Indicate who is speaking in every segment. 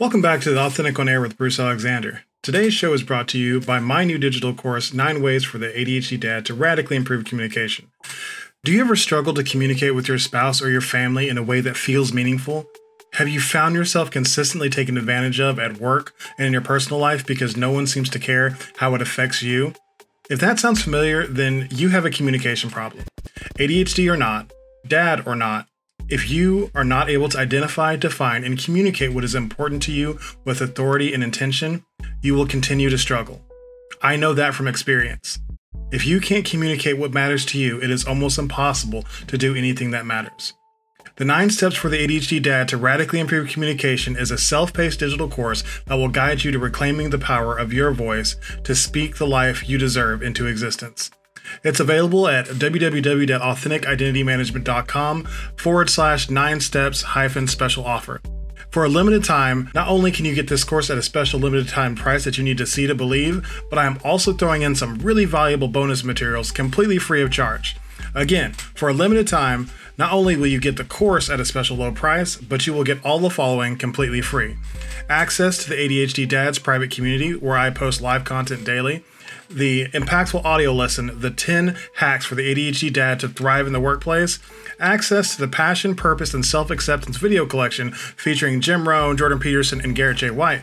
Speaker 1: Welcome back to the Authentic on Air with Bruce Alexander. Today's show is brought to you by my new digital course, Nine Ways for the ADHD Dad to Radically Improve Communication. Do you ever struggle to communicate with your spouse or your family in a way that feels meaningful? Have you found yourself consistently taken advantage of at work and in your personal life because no one seems to care how it affects you? If that sounds familiar, then you have a communication problem. ADHD or not, dad or not, if you are not able to identify, define, and communicate what is important to you with authority and intention, you will continue to struggle. I know that from experience. If you can't communicate what matters to you, it is almost impossible to do anything that matters. The Nine Steps for the ADHD Dad to Radically Improve Communication is a self paced digital course that will guide you to reclaiming the power of your voice to speak the life you deserve into existence. It's available at www.authenticidentitymanagement.com forward slash nine steps hyphen special offer. For a limited time, not only can you get this course at a special limited time price that you need to see to believe, but I am also throwing in some really valuable bonus materials completely free of charge. Again, for a limited time, not only will you get the course at a special low price, but you will get all the following completely free access to the ADHD Dads private community where I post live content daily the impactful audio lesson, The 10 Hacks for the ADHD Dad to Thrive in the Workplace, access to the Passion, Purpose, and Self Acceptance video collection featuring Jim Rohn, Jordan Peterson, and Garrett J. White,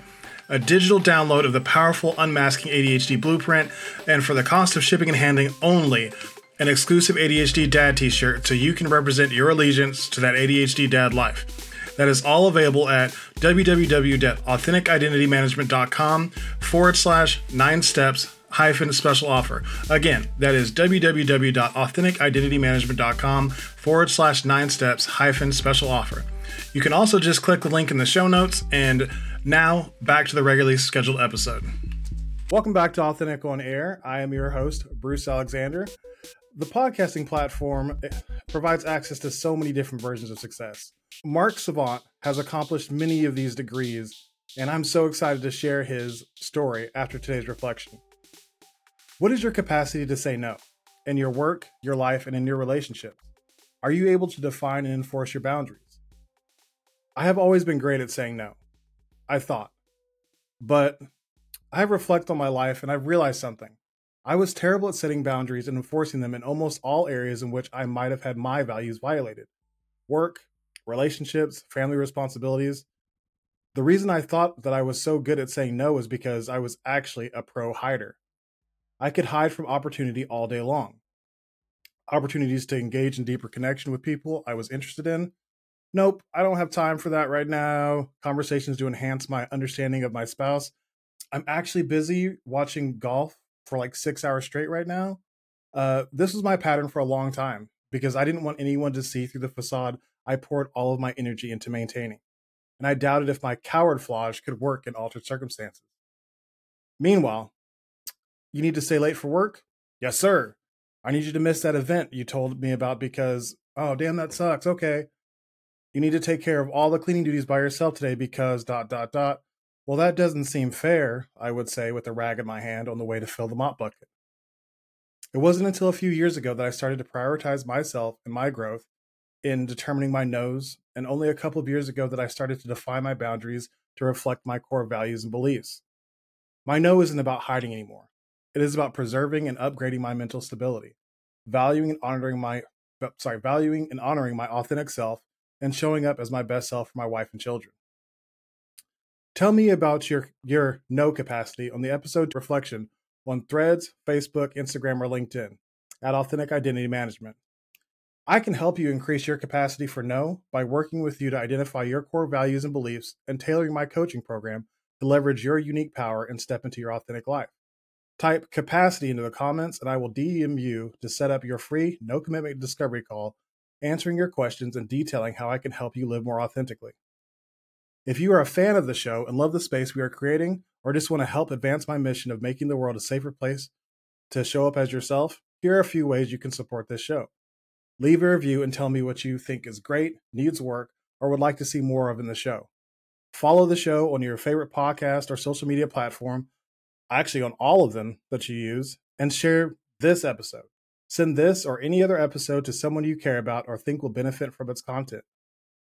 Speaker 1: a digital download of the powerful Unmasking ADHD Blueprint, and for the cost of shipping and handling only, an exclusive ADHD Dad t shirt so you can represent your allegiance to that ADHD Dad life. That is all available at www.authenticidentitymanagement.com forward slash nine steps hyphen special offer. Again, that is www.authenticidentitymanagement.com forward slash nine steps hyphen special offer. You can also just click the link in the show notes. And now back to the regularly scheduled episode. Welcome back to Authentic on Air. I am your host, Bruce Alexander. The podcasting platform eh, provides access to so many different versions of success. Mark Savant has accomplished many of these degrees, and I'm so excited to share his story after today's reflection. What is your capacity to say no in your work, your life, and in your relationships? Are you able to define and enforce your boundaries? I have always been great at saying no, I thought. But I have reflected on my life and I've realized something. I was terrible at setting boundaries and enforcing them in almost all areas in which I might have had my values violated work, relationships, family responsibilities. The reason I thought that I was so good at saying no was because I was actually a pro hider. I could hide from opportunity all day long. Opportunities to engage in deeper connection with people I was interested in. Nope, I don't have time for that right now. Conversations to enhance my understanding of my spouse. I'm actually busy watching golf for like six hours straight right now. Uh, this was my pattern for a long time because I didn't want anyone to see through the facade I poured all of my energy into maintaining. And I doubted if my coward flage could work in altered circumstances. Meanwhile, you need to stay late for work? Yes, sir. I need you to miss that event you told me about because, oh, damn, that sucks. Okay. You need to take care of all the cleaning duties by yourself today because, dot, dot, dot. Well, that doesn't seem fair, I would say, with a rag in my hand on the way to fill the mop bucket. It wasn't until a few years ago that I started to prioritize myself and my growth in determining my no's, and only a couple of years ago that I started to define my boundaries to reflect my core values and beliefs. My no isn't about hiding anymore. It is about preserving and upgrading my mental stability, valuing and honoring my uh, sorry, valuing and honoring my authentic self, and showing up as my best self for my wife and children. Tell me about your your no capacity on the episode reflection on Threads, Facebook, Instagram, or LinkedIn at Authentic Identity Management. I can help you increase your capacity for no by working with you to identify your core values and beliefs and tailoring my coaching program to leverage your unique power and step into your authentic life. Type capacity into the comments and I will DM you to set up your free, no commitment discovery call, answering your questions and detailing how I can help you live more authentically. If you are a fan of the show and love the space we are creating, or just want to help advance my mission of making the world a safer place to show up as yourself, here are a few ways you can support this show. Leave a review and tell me what you think is great, needs work, or would like to see more of in the show. Follow the show on your favorite podcast or social media platform actually on all of them that you use, and share this episode. Send this or any other episode to someone you care about or think will benefit from its content.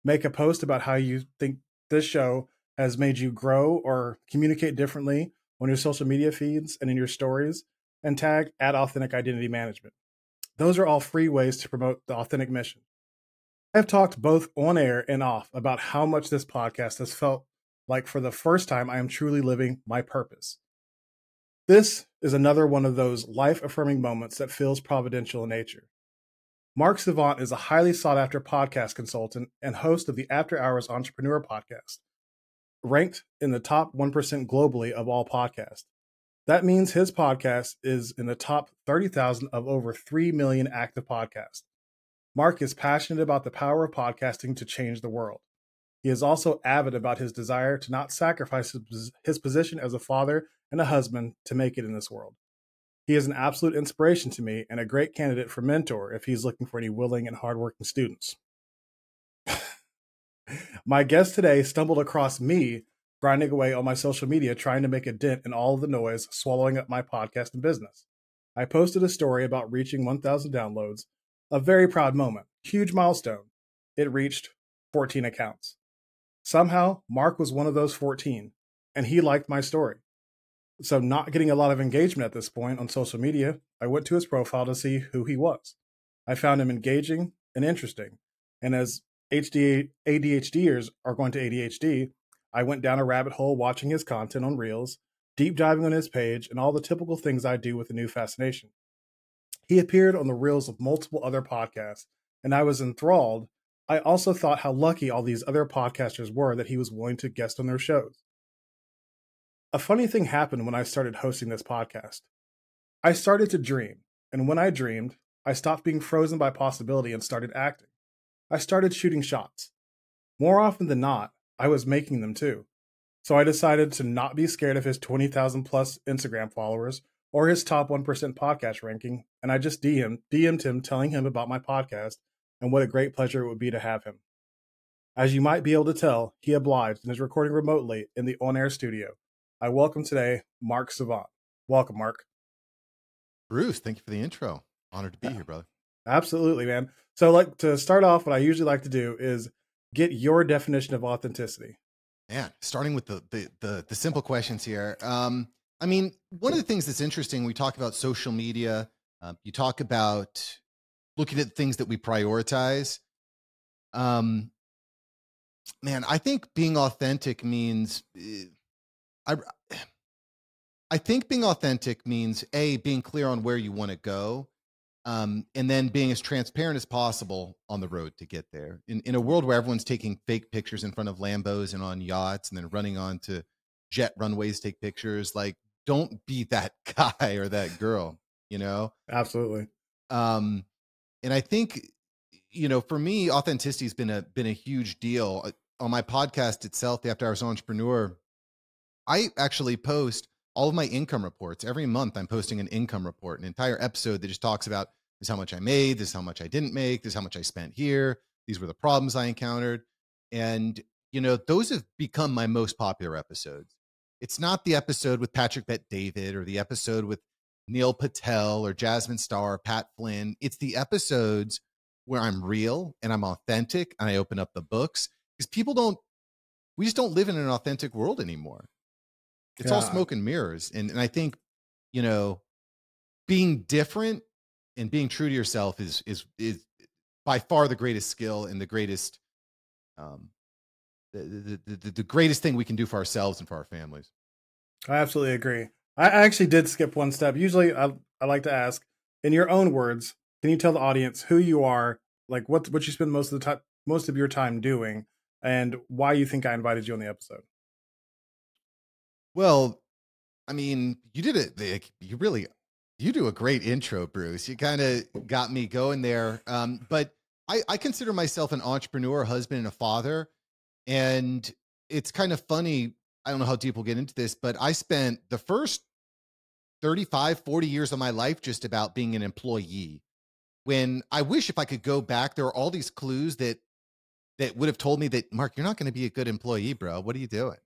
Speaker 1: Make a post about how you think this show has made you grow or communicate differently on your social media feeds and in your stories, and tag at Authentic Identity Management. Those are all free ways to promote the authentic mission. I've talked both on air and off about how much this podcast has felt like for the first time I am truly living my purpose. This is another one of those life affirming moments that feels providential in nature. Mark Savant is a highly sought after podcast consultant and host of the After Hours Entrepreneur podcast, ranked in the top 1% globally of all podcasts. That means his podcast is in the top 30,000 of over 3 million active podcasts. Mark is passionate about the power of podcasting to change the world. He is also avid about his desire to not sacrifice his position as a father and a husband to make it in this world. He is an absolute inspiration to me and a great candidate for mentor if he's looking for any willing and hardworking students. my guest today stumbled across me grinding away on my social media trying to make a dent in all the noise swallowing up my podcast and business. I posted a story about reaching 1,000 downloads, a very proud moment, huge milestone. It reached 14 accounts. Somehow, Mark was one of those 14, and he liked my story. So, not getting a lot of engagement at this point on social media, I went to his profile to see who he was. I found him engaging and interesting. And as HD, ADHDers are going to ADHD, I went down a rabbit hole watching his content on Reels, deep diving on his page, and all the typical things I do with a new fascination. He appeared on the reels of multiple other podcasts, and I was enthralled. I also thought how lucky all these other podcasters were that he was willing to guest on their shows. A funny thing happened when I started hosting this podcast. I started to dream, and when I dreamed, I stopped being frozen by possibility and started acting. I started shooting shots. More often than not, I was making them too. So I decided to not be scared of his 20,000 plus Instagram followers or his top 1% podcast ranking, and I just DM'd, DM'd him telling him about my podcast and what a great pleasure it would be to have him. As you might be able to tell, he obliged and is recording remotely in the on air studio. I welcome today Mark Savant. Welcome, Mark.
Speaker 2: Bruce, thank you for the intro. Honored to be here, brother.
Speaker 1: Absolutely, man. So, like to start off, what I usually like to do is get your definition of authenticity.
Speaker 2: Man, starting with the the the, the simple questions here. Um, I mean, one of the things that's interesting, we talk about social media. Uh, you talk about looking at things that we prioritize. Um, man, I think being authentic means. I I think being authentic means a being clear on where you want to go, um, and then being as transparent as possible on the road to get there. In in a world where everyone's taking fake pictures in front of Lambos and on yachts, and then running on to jet runways take pictures, like don't be that guy or that girl. You know,
Speaker 1: absolutely.
Speaker 2: Um, and I think you know, for me, authenticity has been a been a huge deal uh, on my podcast itself, the After Hours Entrepreneur. I actually post all of my income reports every month. I'm posting an income report, an entire episode that just talks about this is how much I made, this is how much I didn't make, this is how much I spent here, these were the problems I encountered. And, you know, those have become my most popular episodes. It's not the episode with Patrick Bet David or the episode with Neil Patel or Jasmine Star, Pat Flynn. It's the episodes where I'm real and I'm authentic and I open up the books because people don't, we just don't live in an authentic world anymore. It's yeah. all smoke and mirrors. And, and I think, you know, being different and being true to yourself is is is by far the greatest skill and the greatest um the, the, the, the greatest thing we can do for ourselves and for our families.
Speaker 1: I absolutely agree. I actually did skip one step. Usually I I like to ask in your own words, can you tell the audience who you are, like what what you spend most of the time most of your time doing and why you think I invited you on the episode?
Speaker 2: Well, I mean, you did it. You really you do a great intro, Bruce. You kind of got me going there. Um, but I, I consider myself an entrepreneur, a husband, and a father. And it's kind of funny. I don't know how deep we'll get into this, but I spent the first 35, 40 years of my life just about being an employee. When I wish if I could go back, there are all these clues that that would have told me that Mark, you're not going to be a good employee, bro. What are you doing?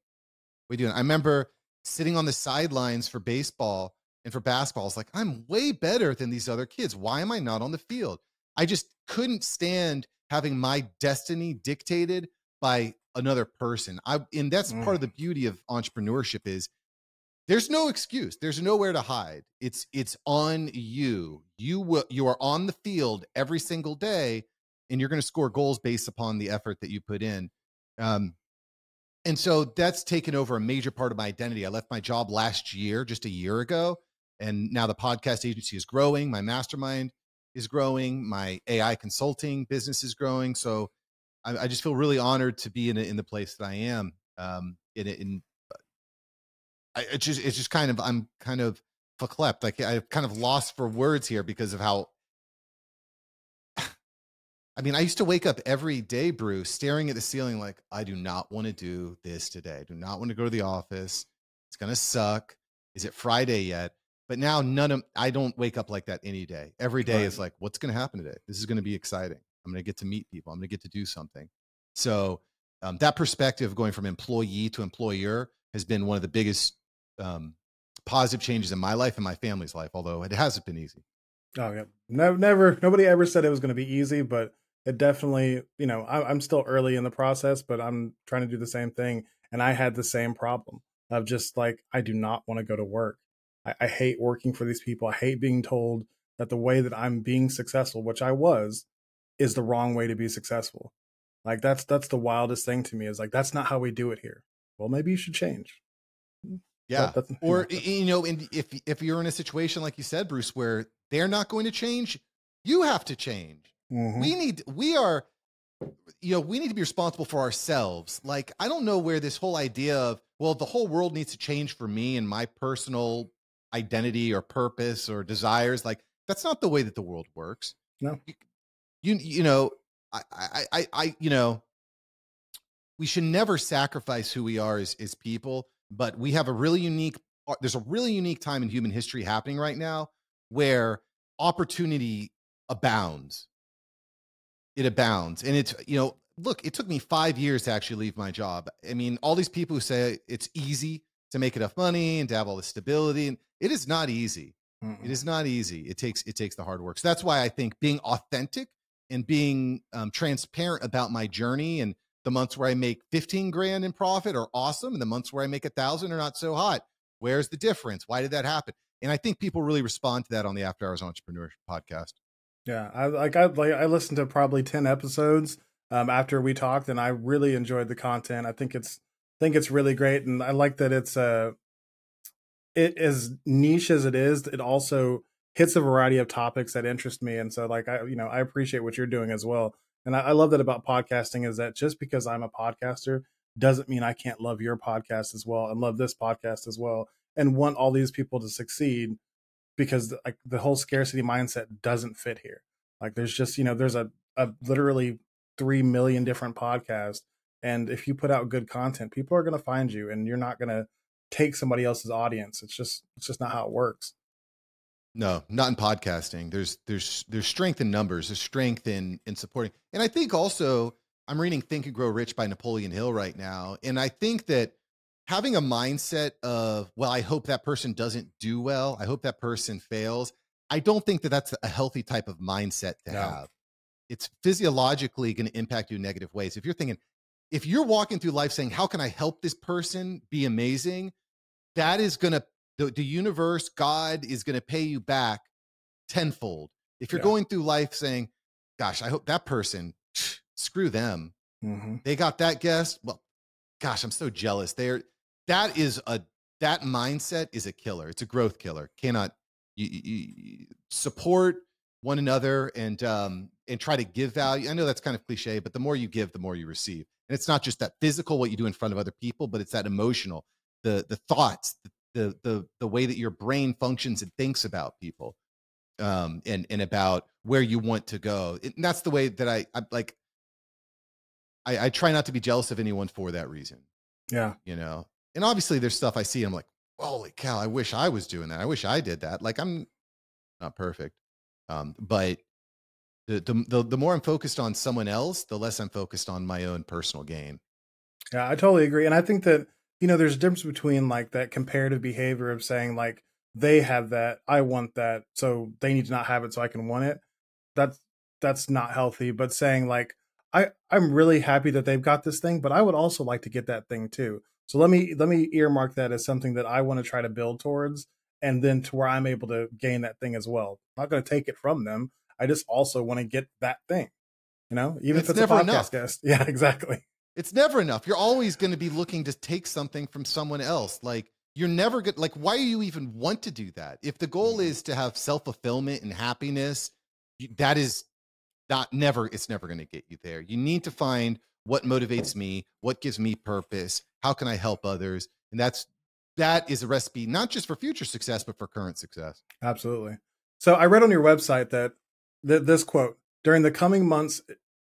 Speaker 2: What are you doing? I remember sitting on the sidelines for baseball and for basketball, it's like, I'm way better than these other kids. Why am I not on the field? I just couldn't stand having my destiny dictated by another person. I and that's mm. part of the beauty of entrepreneurship is there's no excuse. There's nowhere to hide. It's it's on you. You will you are on the field every single day and you're going to score goals based upon the effort that you put in. Um, and so that's taken over a major part of my identity. I left my job last year, just a year ago, and now the podcast agency is growing. My mastermind is growing. My AI consulting business is growing. So I, I just feel really honored to be in in the place that I am. Um, in in I, it's just it's just kind of I'm kind of verklempt. Like I've kind of lost for words here because of how. I mean, I used to wake up every day, Bruce, staring at the ceiling like, I do not want to do this today. I do not want to go to the office. It's gonna suck. Is it Friday yet? But now none of I don't wake up like that any day. Every day right. is like, what's going to happen today? This is going to be exciting. I'm going to get to meet people. I'm going to get to do something. So um, that perspective, going from employee to employer, has been one of the biggest um, positive changes in my life and my family's life. Although it hasn't been easy.
Speaker 1: Oh yeah, never, never. Nobody ever said it was going to be easy, but it definitely. You know, I, I'm still early in the process, but I'm trying to do the same thing, and I had the same problem of just like I do not want to go to work. I, I hate working for these people. I hate being told that the way that I'm being successful, which I was, is the wrong way to be successful. Like that's that's the wildest thing to me is like that's not how we do it here. Well, maybe you should change.
Speaker 2: Yeah. That, or you know, and if if you're in a situation like you said, Bruce, where they're not going to change, you have to change. Mm-hmm. We need we are you know, we need to be responsible for ourselves. Like I don't know where this whole idea of well, the whole world needs to change for me and my personal identity or purpose or desires. Like that's not the way that the world works.
Speaker 1: No.
Speaker 2: You you, you know, I, I I I you know, we should never sacrifice who we are as as people, but we have a really unique uh, there's a really unique time in human history happening right now where opportunity abounds. It abounds. And it's, you know, look, it took me five years to actually leave my job. I mean, all these people who say it's easy to make enough money and to have all this stability, and it is not easy. Mm-mm. It is not easy. It takes it takes the hard work. So that's why I think being authentic and being um, transparent about my journey and the months where I make 15 grand in profit are awesome, and the months where I make a thousand are not so hot. Where's the difference? Why did that happen? And I think people really respond to that on the After Hours Entrepreneur podcast.
Speaker 1: Yeah, I like I like I listened to probably 10 episodes um, after we talked, and I really enjoyed the content. I think it's think it's really great, and I like that it's uh it as niche as it is. It also hits a variety of topics that interest me, and so like I you know I appreciate what you're doing as well. And I, I love that about podcasting is that just because I'm a podcaster doesn't mean I can't love your podcast as well and love this podcast as well and want all these people to succeed because like the whole scarcity mindset doesn't fit here. Like there's just you know there's a, a literally three million different podcasts and if you put out good content, people are going to find you, and you're not going to take somebody else's audience. It's just it's just not how it works.
Speaker 2: No, not in podcasting. There's there's there's strength in numbers. There's strength in in supporting, and I think also I'm reading Think and Grow Rich by Napoleon Hill right now, and I think that having a mindset of well, I hope that person doesn't do well. I hope that person fails. I don't think that that's a healthy type of mindset to no. have. It's physiologically going to impact you in negative ways. If you're thinking, if you're walking through life saying, How can I help this person be amazing? That is going to, the, the universe, God is going to pay you back tenfold. If you're yeah. going through life saying, Gosh, I hope that person, screw them. Mm-hmm. They got that guest. Well, gosh, I'm so jealous. They're, that is a, that mindset is a killer. It's a growth killer. Cannot you, you, you support one another and um and try to give value. I know that's kind of cliche, but the more you give, the more you receive. And it's not just that physical, what you do in front of other people, but it's that emotional, the the thoughts, the the the way that your brain functions and thinks about people, um, and and about where you want to go. And that's the way that I, I like. I, I try not to be jealous of anyone for that reason.
Speaker 1: Yeah,
Speaker 2: you know. And obviously, there's stuff I see. I'm like, holy cow! I wish I was doing that. I wish I did that. Like I'm not perfect, um, but the, the the more I'm focused on someone else, the less I'm focused on my own personal gain.
Speaker 1: Yeah, I totally agree, and I think that you know there's a difference between like that comparative behavior of saying like they have that, I want that, so they need to not have it so I can want it. That's that's not healthy. But saying like I I'm really happy that they've got this thing, but I would also like to get that thing too. So let me let me earmark that as something that I want to try to build towards, and then to where I'm able to gain that thing as well. I'm not going to take it from them. I just also want to get that thing. You know, even
Speaker 2: It's
Speaker 1: if it's a
Speaker 2: never
Speaker 1: podcast
Speaker 2: enough.
Speaker 1: guest. Yeah, exactly.
Speaker 2: It's never enough. You're always going to be looking to take something from someone else. Like you're never good. Like why do you even want to do that? If the goal
Speaker 1: Mhm.
Speaker 2: is to have self fulfillment and happiness, that is not never. It's never going to get you there. You need to find what motivates me, what gives me purpose, how can I help others, and that's that is a recipe not just for future success but for current success.
Speaker 1: Absolutely. So I read on your website that th- this quote during the coming months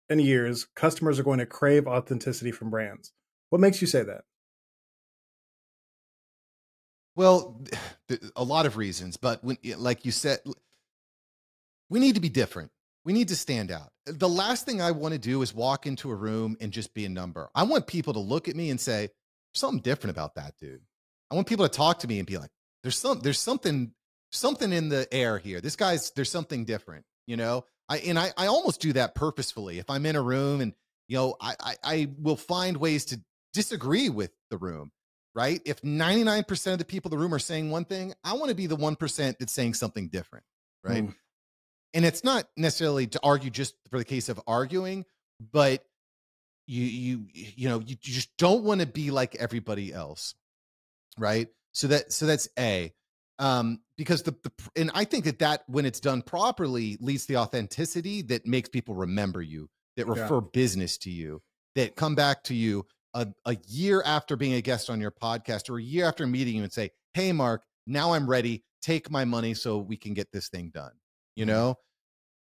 Speaker 1: and years, customers are going to crave authenticity from brands. What makes you say that?
Speaker 2: Well, a lot of reasons, but when, like you said, we need to be different. We need to stand out. The last thing I want to do is walk into a room and just be a number. I want people to look at me and say, something different about that dude. I want people to talk to me and be like, there's some, there's something, something in the air here. This guy's, there's something different, you know? I, and I, I almost do that purposefully. If I'm in a room and, you know, I, I, I will find ways to disagree with the room right? If 99% of the people in the room are saying one thing, I want to be the 1% that's saying something different, right?
Speaker 1: Mm.
Speaker 2: And it's not necessarily to argue just for the case of arguing, but you you you know, you, you just don't want to be like everybody else. Right? So that so that's A. Um because the, the and I think that that when it's done properly leads to the authenticity that makes people remember you, that
Speaker 1: Yeah.
Speaker 2: refer business to you, that come back to you a, a year after being a guest on your podcast or a year after meeting you and say, Hey, Mark, now I'm ready. Take my money so we can get this thing done. You know?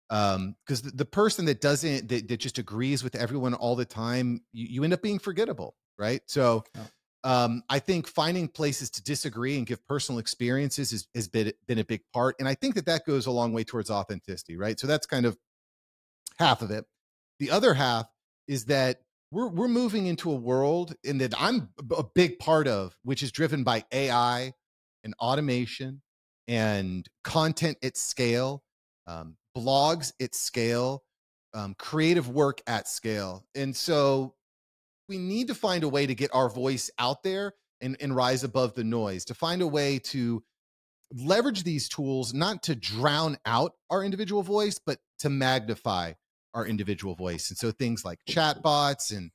Speaker 2: Um, because the, the person that doesn't that, that just agrees with everyone all the time, you, you end up being forgettable, right? So um, I think finding places to disagree and give personal experiences is, has been, been a big part. And I think that that goes a long way towards authenticity, right? So that's kind of half of it. The other half is that we're we're moving into a world in that I'm a big part of, which is driven by AI and automation and content at scale, um, blogs at scale, um, creative work at scale, and so we need to find a way to get our voice out there and, and rise above the noise. To find a way to leverage these tools not to drown out our individual voice, but to magnify our individual voice. And so things like chatbots and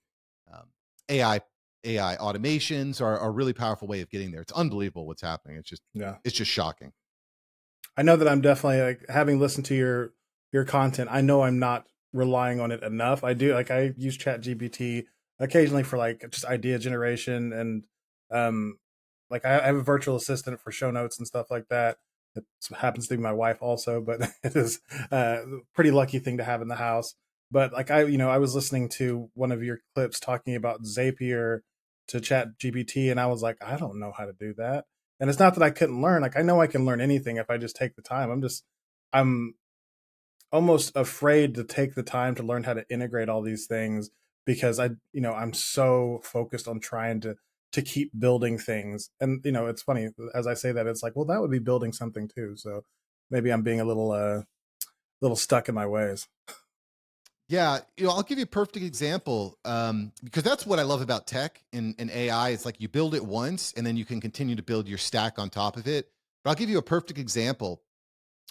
Speaker 2: um, AI AI automations are, are a really powerful way of getting there. It's unbelievable what's happening. It's just
Speaker 1: Yeah.
Speaker 2: it's just shocking.
Speaker 1: I know that I'm definitely like having listened to your your content. I know I'm not relying on it enough. I do like I use Chat GPT occasionally for like just idea generation and um like I have a virtual assistant for show notes and stuff like that. It happens to be my wife also, but it is uh, a pretty lucky thing to have in the house. But like I, you know, I was listening to one of your clips talking about Zapier to Chat GPT, and I was like, I don't know how to do that. And it's not that I couldn't learn. Like I know I can learn anything if I just take the time. I'm just I'm almost afraid to take the time to learn how to integrate all these things because I you know I'm so focused on trying to to keep building things. And you know, it's funny as I say that it's like, well, that would be building something too. So maybe I'm being a little uh little stuck in my ways.
Speaker 2: Yeah, you know, I'll give you a perfect example um, because that's what I love about tech and, and AI. It's like you build it once and then you can continue to build your stack on top of it. But I'll give you a perfect example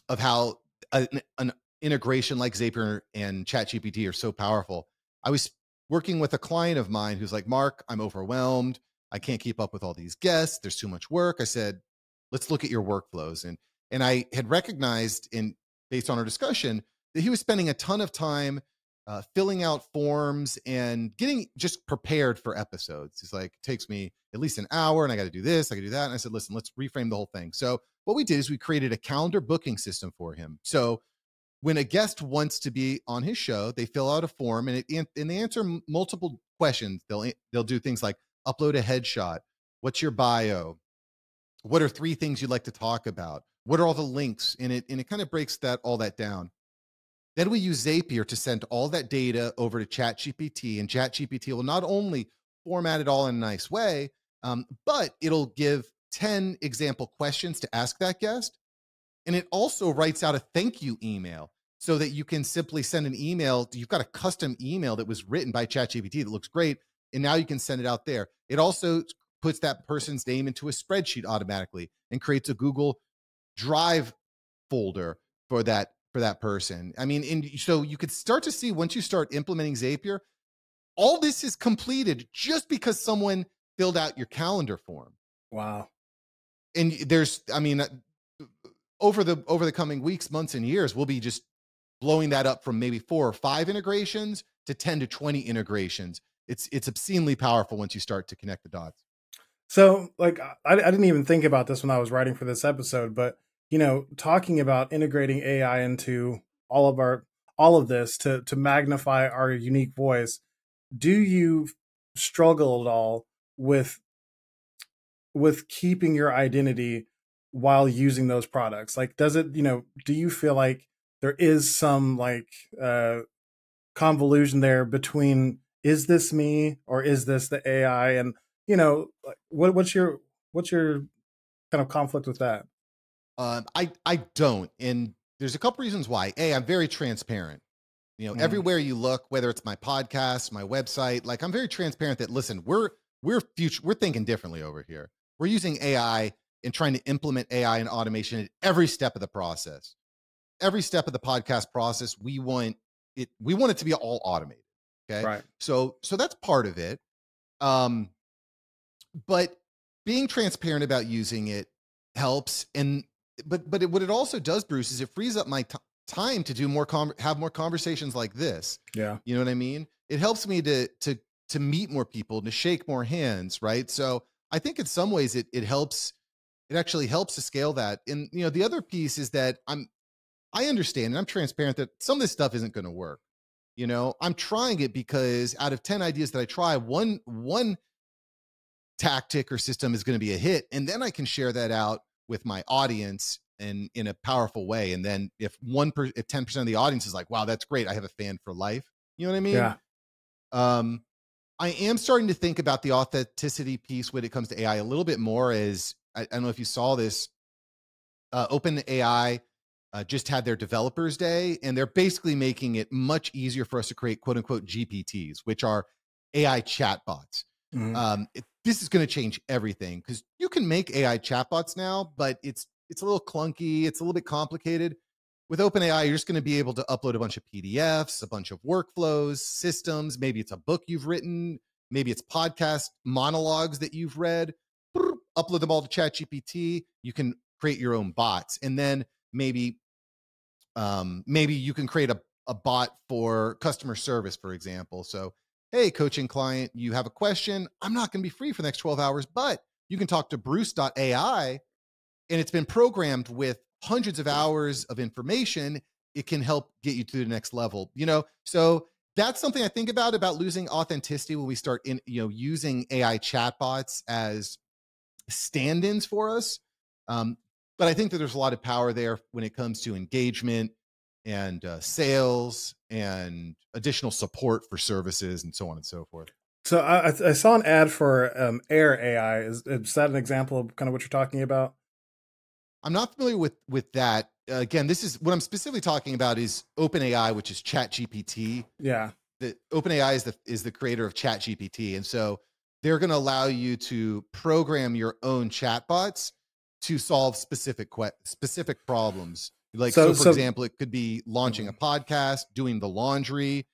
Speaker 2: of how an, an integration like Zapier and ChatGPT are so powerful. I was working with a client of mine who's like, Mark, I'm overwhelmed. I can't keep up with all these guests. There's too much work. I said, let's look at your workflows. And and I had recognized in based on our discussion that he was spending a ton of time uh, filling out forms and getting just prepared for episodes. It's like takes me at least an hour, and I got to do this, I got to do that. And I said, listen, let's reframe the whole thing. So what we did is we created a calendar booking system for him. So when a guest wants to be on his show, they fill out a form and it and they answer multiple questions. They'll they'll do things like upload a headshot. What's your bio? What are three things you'd like to talk about? What are all the links? And it and it kind of breaks that all that down. Then we use Zapier to send all that data over to ChatGPT, and ChatGPT will not only format it all in a nice way, um, but it'll give 10 example questions to ask that guest. And it also writes out a thank you email so that you can simply send an email. You've got a custom email that was written by ChatGPT that looks great, and now you can send it out there. It also puts that person's name into a spreadsheet automatically and creates a Google Drive folder for that for that person. I mean, and so you could start to see once you start implementing Zapier, all this is completed just because someone filled out your calendar form.
Speaker 1: Wow.
Speaker 2: And there's, I mean, uh, over the over the coming weeks, months, and years, we'll be just blowing that up from maybe four or five integrations to 10 to 20 integrations. It's it's obscenely powerful once you start to connect the dots.
Speaker 1: So, like, I, I didn't even think about this when I was writing for this episode, but you know, talking about integrating AI into all of our all of this to to magnify our unique voice, do you struggle at all with with keeping your identity while using those products? Like, does it, you know, do you feel like there is some like uh convolution there between is this me or is this the AI? And you know, what what's your what's your kind of conflict with that?
Speaker 2: Um, I I don't, and there's a couple reasons why. A, I'm very transparent. You know, mm. everywhere you look, whether it's my podcast, my website, like I'm very transparent that listen, we're we're future, we're thinking differently over here. We're using AI and trying to implement AI and automation at every step of the process. Every step of the podcast process, we want it. We want it to be all automated. Okay,
Speaker 1: right.
Speaker 2: So so that's part of it. Um, but being transparent about using it helps and but but it, what it also does, Bruce, is it frees up my t- time to do more have more conversations like this.
Speaker 1: Yeah,
Speaker 2: you know what I mean. It helps me to to to meet more people, to shake more hands, right? So I think in some ways it it helps. It actually helps to scale that. And you know, the other piece is that I'm I understand and I'm transparent that some of this stuff isn't going to work. You know, I'm trying it because out of 10 ideas that I try, one one tactic or system is going to be a hit and then I can share that out with my audience and in a powerful way. And then if one per, if 10% of the audience is like, wow, that's great. I have a fan for life. You know what I mean?
Speaker 1: Yeah.
Speaker 2: Um, I am starting to think about the authenticity piece when it comes to AI a little bit more as I, I don't know if you saw this. Uh, OpenAI uh, just had their developers day and they're basically making it much easier for us to create quote unquote GPTs, which are AI chatbots. Mm-hmm. Um, it, this is going to change everything because you can make AI chatbots now, but it's it's a little clunky, it's a little bit complicated. With OpenAI, you're just going to be able to upload a bunch of PDFs, a bunch of workflows, systems. Maybe it's a book you've written, maybe it's podcast monologues that you've read. Upload them all to ChatGPT. You can create your own bots, and then maybe, um, maybe you can create a a bot for customer service, for example. So hey, coaching client, you have a question. I'm not going to be free for the next 12 hours, but you can talk to Bruce.ai and it's been programmed with hundreds of hours of information. It can help get you to the next level, you know? So that's something I think about about losing authenticity when we start in, you know, using AI chatbots as stand-ins for us. Um, but I think that there's a lot of power there when it comes to engagement and uh, sales and additional support for services and so on and so forth.
Speaker 1: So I, I saw an ad for um, Air AI. Is, is that an example of kind of what you're talking about?
Speaker 2: I'm not familiar with with that. Uh, again, this is what I'm specifically talking about is OpenAI, which is Chat GPT.
Speaker 1: Yeah,
Speaker 2: the OpenAI is the is the creator of Chat GPT, and so they're going to allow you to program your own chatbots to solve specific que- specific problems like so, so for so, example, it could be launching a podcast, doing the laundry,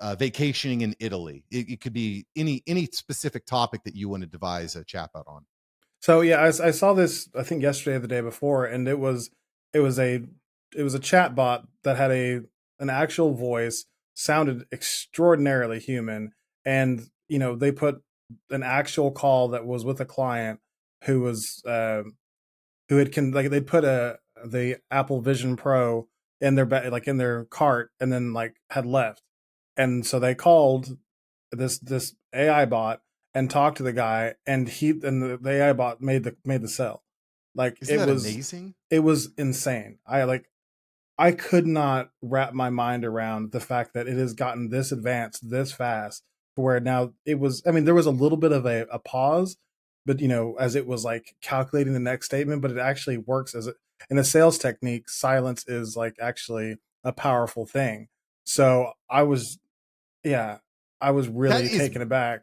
Speaker 2: uh, vacationing in Italy. It, it, could be any any specific topic that you want to devise a chatbot on.
Speaker 1: So yeah, I, I, saw this I think yesterday or the day before, and it was it was a it was a chatbot that had a an actual voice, sounded extraordinarily human, and you know they put an actual call that was with a client who was uh, who had can like they put a the Apple Vision Pro in their like in their cart and then like had left. And so they called this this AI bot and talked to the guy and he and the, the AI bot made the made the sell. Like
Speaker 2: Isn't
Speaker 1: it was
Speaker 2: amazing.
Speaker 1: It was insane. I like I could not wrap my mind around the fact that it has gotten this advanced this fast where now it was I mean there was a little bit of a, a pause but you know as it was like calculating the next statement but it actually works as a in a sales technique silence is like actually a powerful thing. So I was, yeah, I was really taken aback.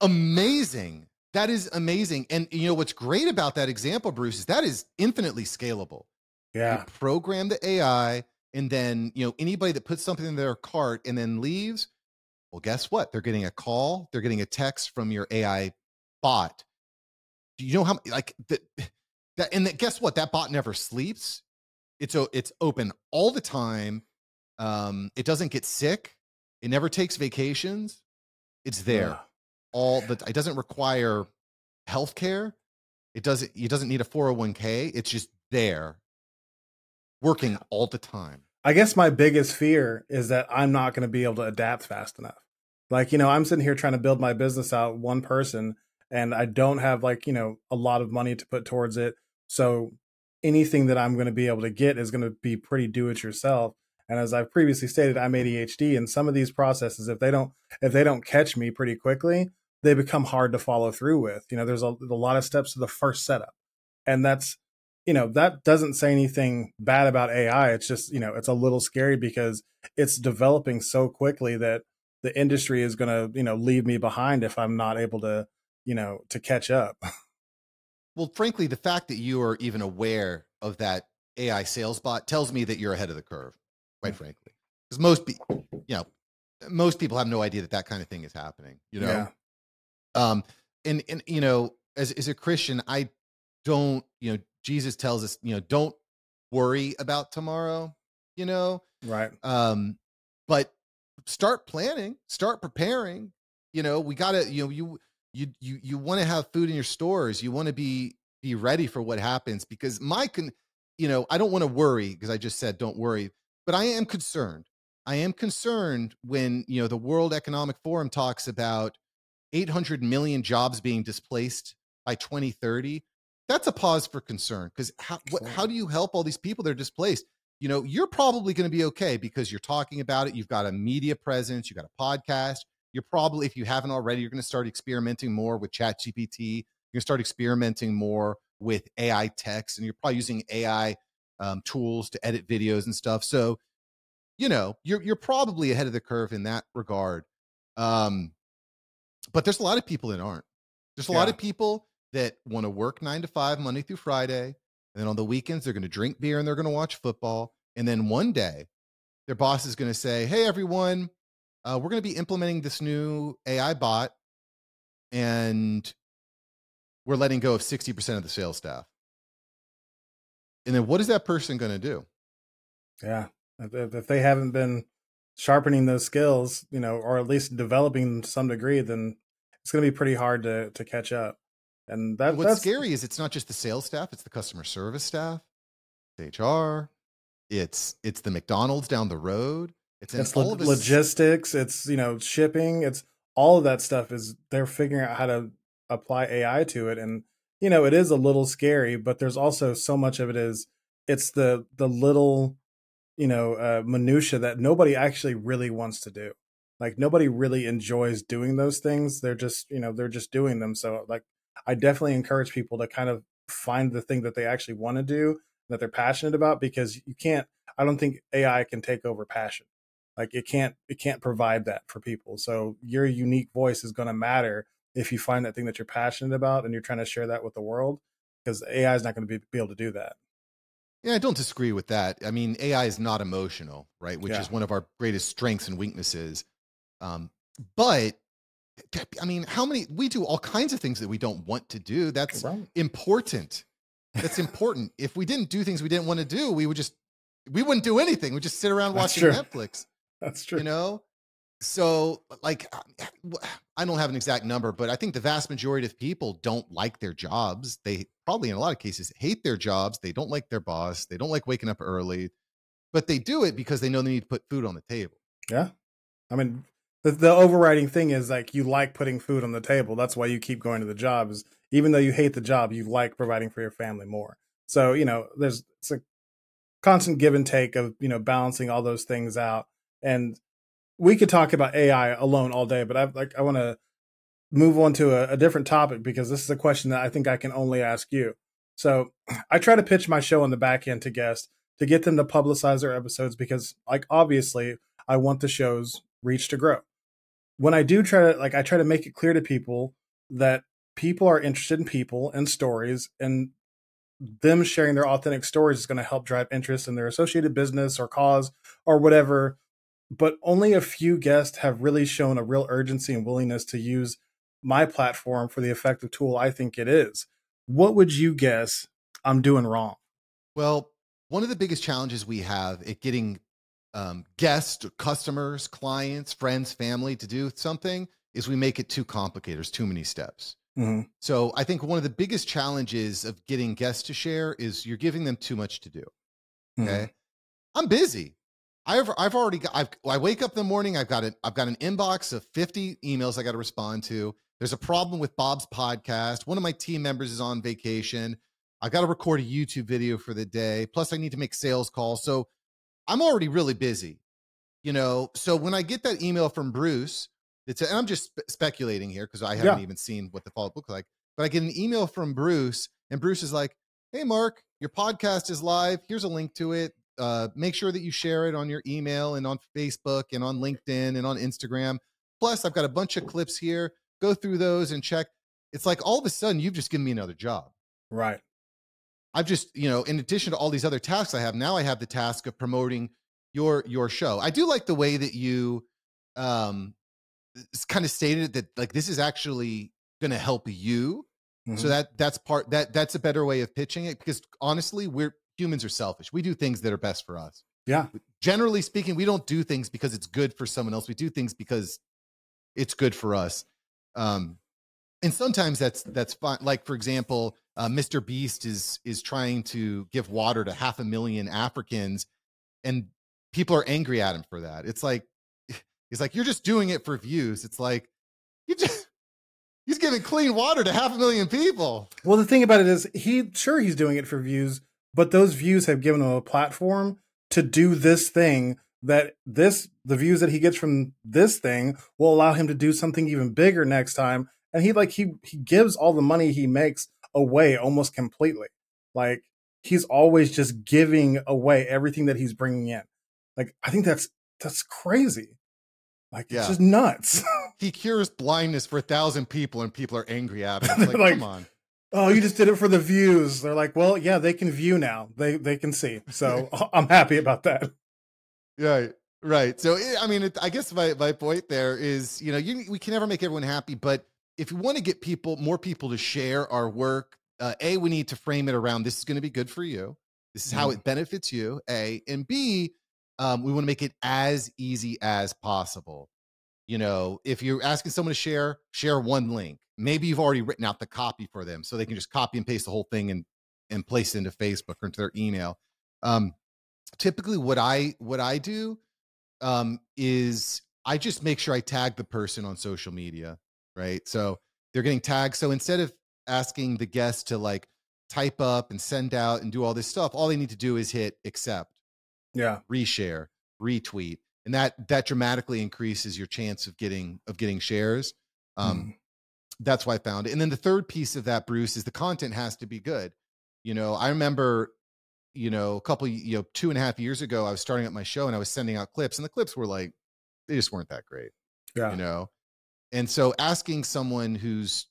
Speaker 2: Amazing. That is amazing. And you know what's great about that example, Bruce, is that is infinitely scalable.
Speaker 1: Yeah.
Speaker 2: You program the AI, and then you know anybody that puts something in their cart and then leaves, well, guess what? They're getting a call, they're getting a text from your AI bot. Do you know how like that? That and that, guess what? That bot never sleeps. It's it's open all the time. Um, it doesn't get sick. It never takes vacations. It's there yeah. all the. It doesn't require health care. It doesn't. It doesn't need a four hundred one k. It's just there, working all the time.
Speaker 1: I guess my biggest fear is that I'm not going to be able to adapt fast enough. Like you know, I'm sitting here trying to build my business out one person, and I don't have like you know a lot of money to put towards it. So anything that I'm going to be able to get is going to be pretty do it yourself. And as I've previously stated, I'm ADHD, and some of these processes, if they don't if they don't catch me pretty quickly, they become hard to follow through with. You know, there's a, a lot of steps to the first setup, and that's you know that doesn't say anything bad about AI. It's just you know it's a little scary because it's developing so quickly that the industry is going to you know leave me behind if I'm not able to you know to catch up.
Speaker 2: Well, frankly, the fact that you are even aware of that AI sales bot tells me that you're ahead of the curve, quite mm. frankly. Because most people, you know, most people have no idea that that kind of thing is happening, you know? Yeah. Um, and, and, you know, as, as a Christian, I don't, you know, Jesus tells us, you know, don't worry about tomorrow, you know?
Speaker 1: Right.
Speaker 2: Um, but start planning, start preparing, you know, we gotta, you know, you, you you you want to have food in your stores you want to be be ready for what happens because my con you know i don't want to worry because i just said don't worry but i am concerned. I am concerned when you know the world economic forum talks about 800 million jobs being displaced by 2030 that's a pause for concern because how what, how do you help all these people that are displaced? You know you're probably going to be okay because you're talking about it you've got a media presence you've got a podcast you're probably, if you haven't already, you're going to start experimenting more with Chat GPT. You're going to start experimenting more with AI text, and you're probably using AI um, tools to edit videos and stuff. So, you know, you're you're probably ahead of the curve in that regard. Um, but there's a lot of people that aren't. There's a yeah. lot of people that want to work nine to five Monday through Friday, and then on the weekends they're going to drink beer and they're going to watch football, and then one day their boss is going to say, "Hey, everyone, uh, we're going to be implementing this new AI bot, and we're letting go of 60% of the sales staff. And then what is that person going to do?
Speaker 1: Yeah. If, if they haven't been sharpening those skills, you know, or at least developing them to some degree, then it's going to be pretty hard to, to catch up. And that,
Speaker 2: what's scary is it's not just the sales staff, it's the customer service staff, it's HR, it's it's the McDonald's down the road,
Speaker 1: it's, it's lo- logistics. It's you know shipping. It's all of that stuff. Is they're figuring out how to apply AI to it, and you know it is a little scary. But there's also so much of it is it's the the little you know uh, minutia that nobody actually really wants to do. Like nobody really enjoys doing those things. They're just you know they're just doing them. So like I definitely encourage people to kind of find the thing that they actually want to do that they're passionate about because you can't I don't think AI can take over passion like it can't it can't provide that for people. So your unique voice is going to matter if you find that thing that you're passionate about and you're trying to share that with the world because ai is not going to be, be able to do that.
Speaker 2: Yeah i don't disagree with that. I mean ai is not emotional right which yeah. is one of our greatest strengths and weaknesses. Um, but i mean how many we do all kinds of things that we don't want to do that's right. important. That's important. If we didn't do things we didn't want to do we would just we wouldn't do anything. We just sit around watching netflix
Speaker 1: that's true.
Speaker 2: You know? So, like, uh, I don't have an exact number, but I think the vast majority of people don't like their jobs. They probably, in a lot of cases, hate their jobs. They don't like their boss. They don't like waking up early, but they do it because they know they need to put food on the table.
Speaker 1: Yeah. I mean, the, the overriding thing is like you like putting food on the table. That's why you keep going to the job. Is even though you hate the job, you like providing for your family more. So you know, there's it's a constant give and take of you know balancing all those things out and we could talk about AI alone all day, but I like I want to move on to a, a, different topic because this is a question that I think I can only ask you. So I try to pitch my show on the back end to guests to get them to publicize their episodes because like obviously I want the show's reach to grow. When I do try to like I try to make it clear to people that people are interested in people and stories and them sharing their authentic stories is going to help drive interest in their associated business or cause or whatever but only a few guests have really shown a real urgency and willingness to use my platform for the effective tool I think it is. What would you guess I'm doing wrong?
Speaker 2: Well, one of the biggest challenges we have at getting um, guests, customers, clients, friends, family to do something is we make it too complicated. There's too many steps. Mm-hmm. So I think one of the biggest challenges of getting guests to share is you're giving them too much to do. Okay. Mm-hmm. I'm busy. I've I've already got I've, I wake up in the morning. I've got it. I've got an inbox of 50 emails I got to respond to. There's a problem with Bob's podcast. One of my team members is on vacation. I've got to record a YouTube video for the day. Plus, I need to make sales calls. So I'm already really busy. You know. So when I get that email from Bruce it's and I'm just spe- speculating here because I haven't yeah. even seen what the follow up looks like. But I get an email from Bruce, and Bruce is like, "Hey, Mark, your podcast is live. Here's a link to it. Uh, make sure that you share it on your email and on Facebook and on LinkedIn and on Instagram. Plus, I've got a bunch of clips here. Go through those and check. It's like all of a sudden you've just given me another job.
Speaker 1: Right.
Speaker 2: I've just, you know, in addition to all these other tasks I have, now I have the task of promoting your your show. I do like the way that you um kind of stated that like this is actually going to help you. Mm-hmm. So that that's part that that's a better way of pitching it because honestly, we're humans are selfish. We do things that are best for us.
Speaker 1: Yeah.
Speaker 2: Generally speaking, we don't do things because it's good for someone else. We do things because it's good for us. Um, and sometimes that's that's fine. Like for example, uh, Mr. Beast is is trying to give water to half a million Africans, and people are angry at him for that. It's like He's like, you're just doing it for views. It's like, you just, he's giving clean water to half a million people.
Speaker 1: Well, the thing about it is, he, sure, he's doing it for views, but those views have given him a platform to do this thing that this, the views that he gets from this thing will allow him to do something even bigger next time. And he, like, he, he gives all the money he makes away almost completely. Like, he's always just giving away everything that he's bringing in. Like, I think that's, that's crazy. Like yeah. it's just nuts.
Speaker 2: he cures blindness for a thousand people, and people are angry at him. Like, like, come on.
Speaker 1: Oh, you just did it for the views. They're like, well, yeah, they can view now. They they can see. So I'm happy about that.
Speaker 2: Right, right. So eh, I mean, it, I guess my my point there is, you know, you, we can never make everyone happy, but if you want to get people, more people to share our work, uh, a we need to frame it around this is going to be good for you. This is how mm. it benefits you. A and B um, we want to make it as easy as possible. You know, if you're asking someone to share, share one link. Maybe you've already written out the copy for them, so they can just copy and paste the whole thing and and place it into Facebook or into their email. Um, typically, what I what I do um, is I just make sure I tag the person on social media, right? So they're getting tagged. So instead of asking the guest to like type up and send out and do all this stuff, all they need to do is hit accept
Speaker 1: yeah
Speaker 2: reshare retweet and that that dramatically increases your chance of getting of getting shares um mm. That's why i found it and then the third piece of that bruce is the content has to be good you know i remember you know a couple you know two and a half years ago i was starting up my show and i was sending out clips and the clips were like they just weren't that great yeah you know and so asking someone who's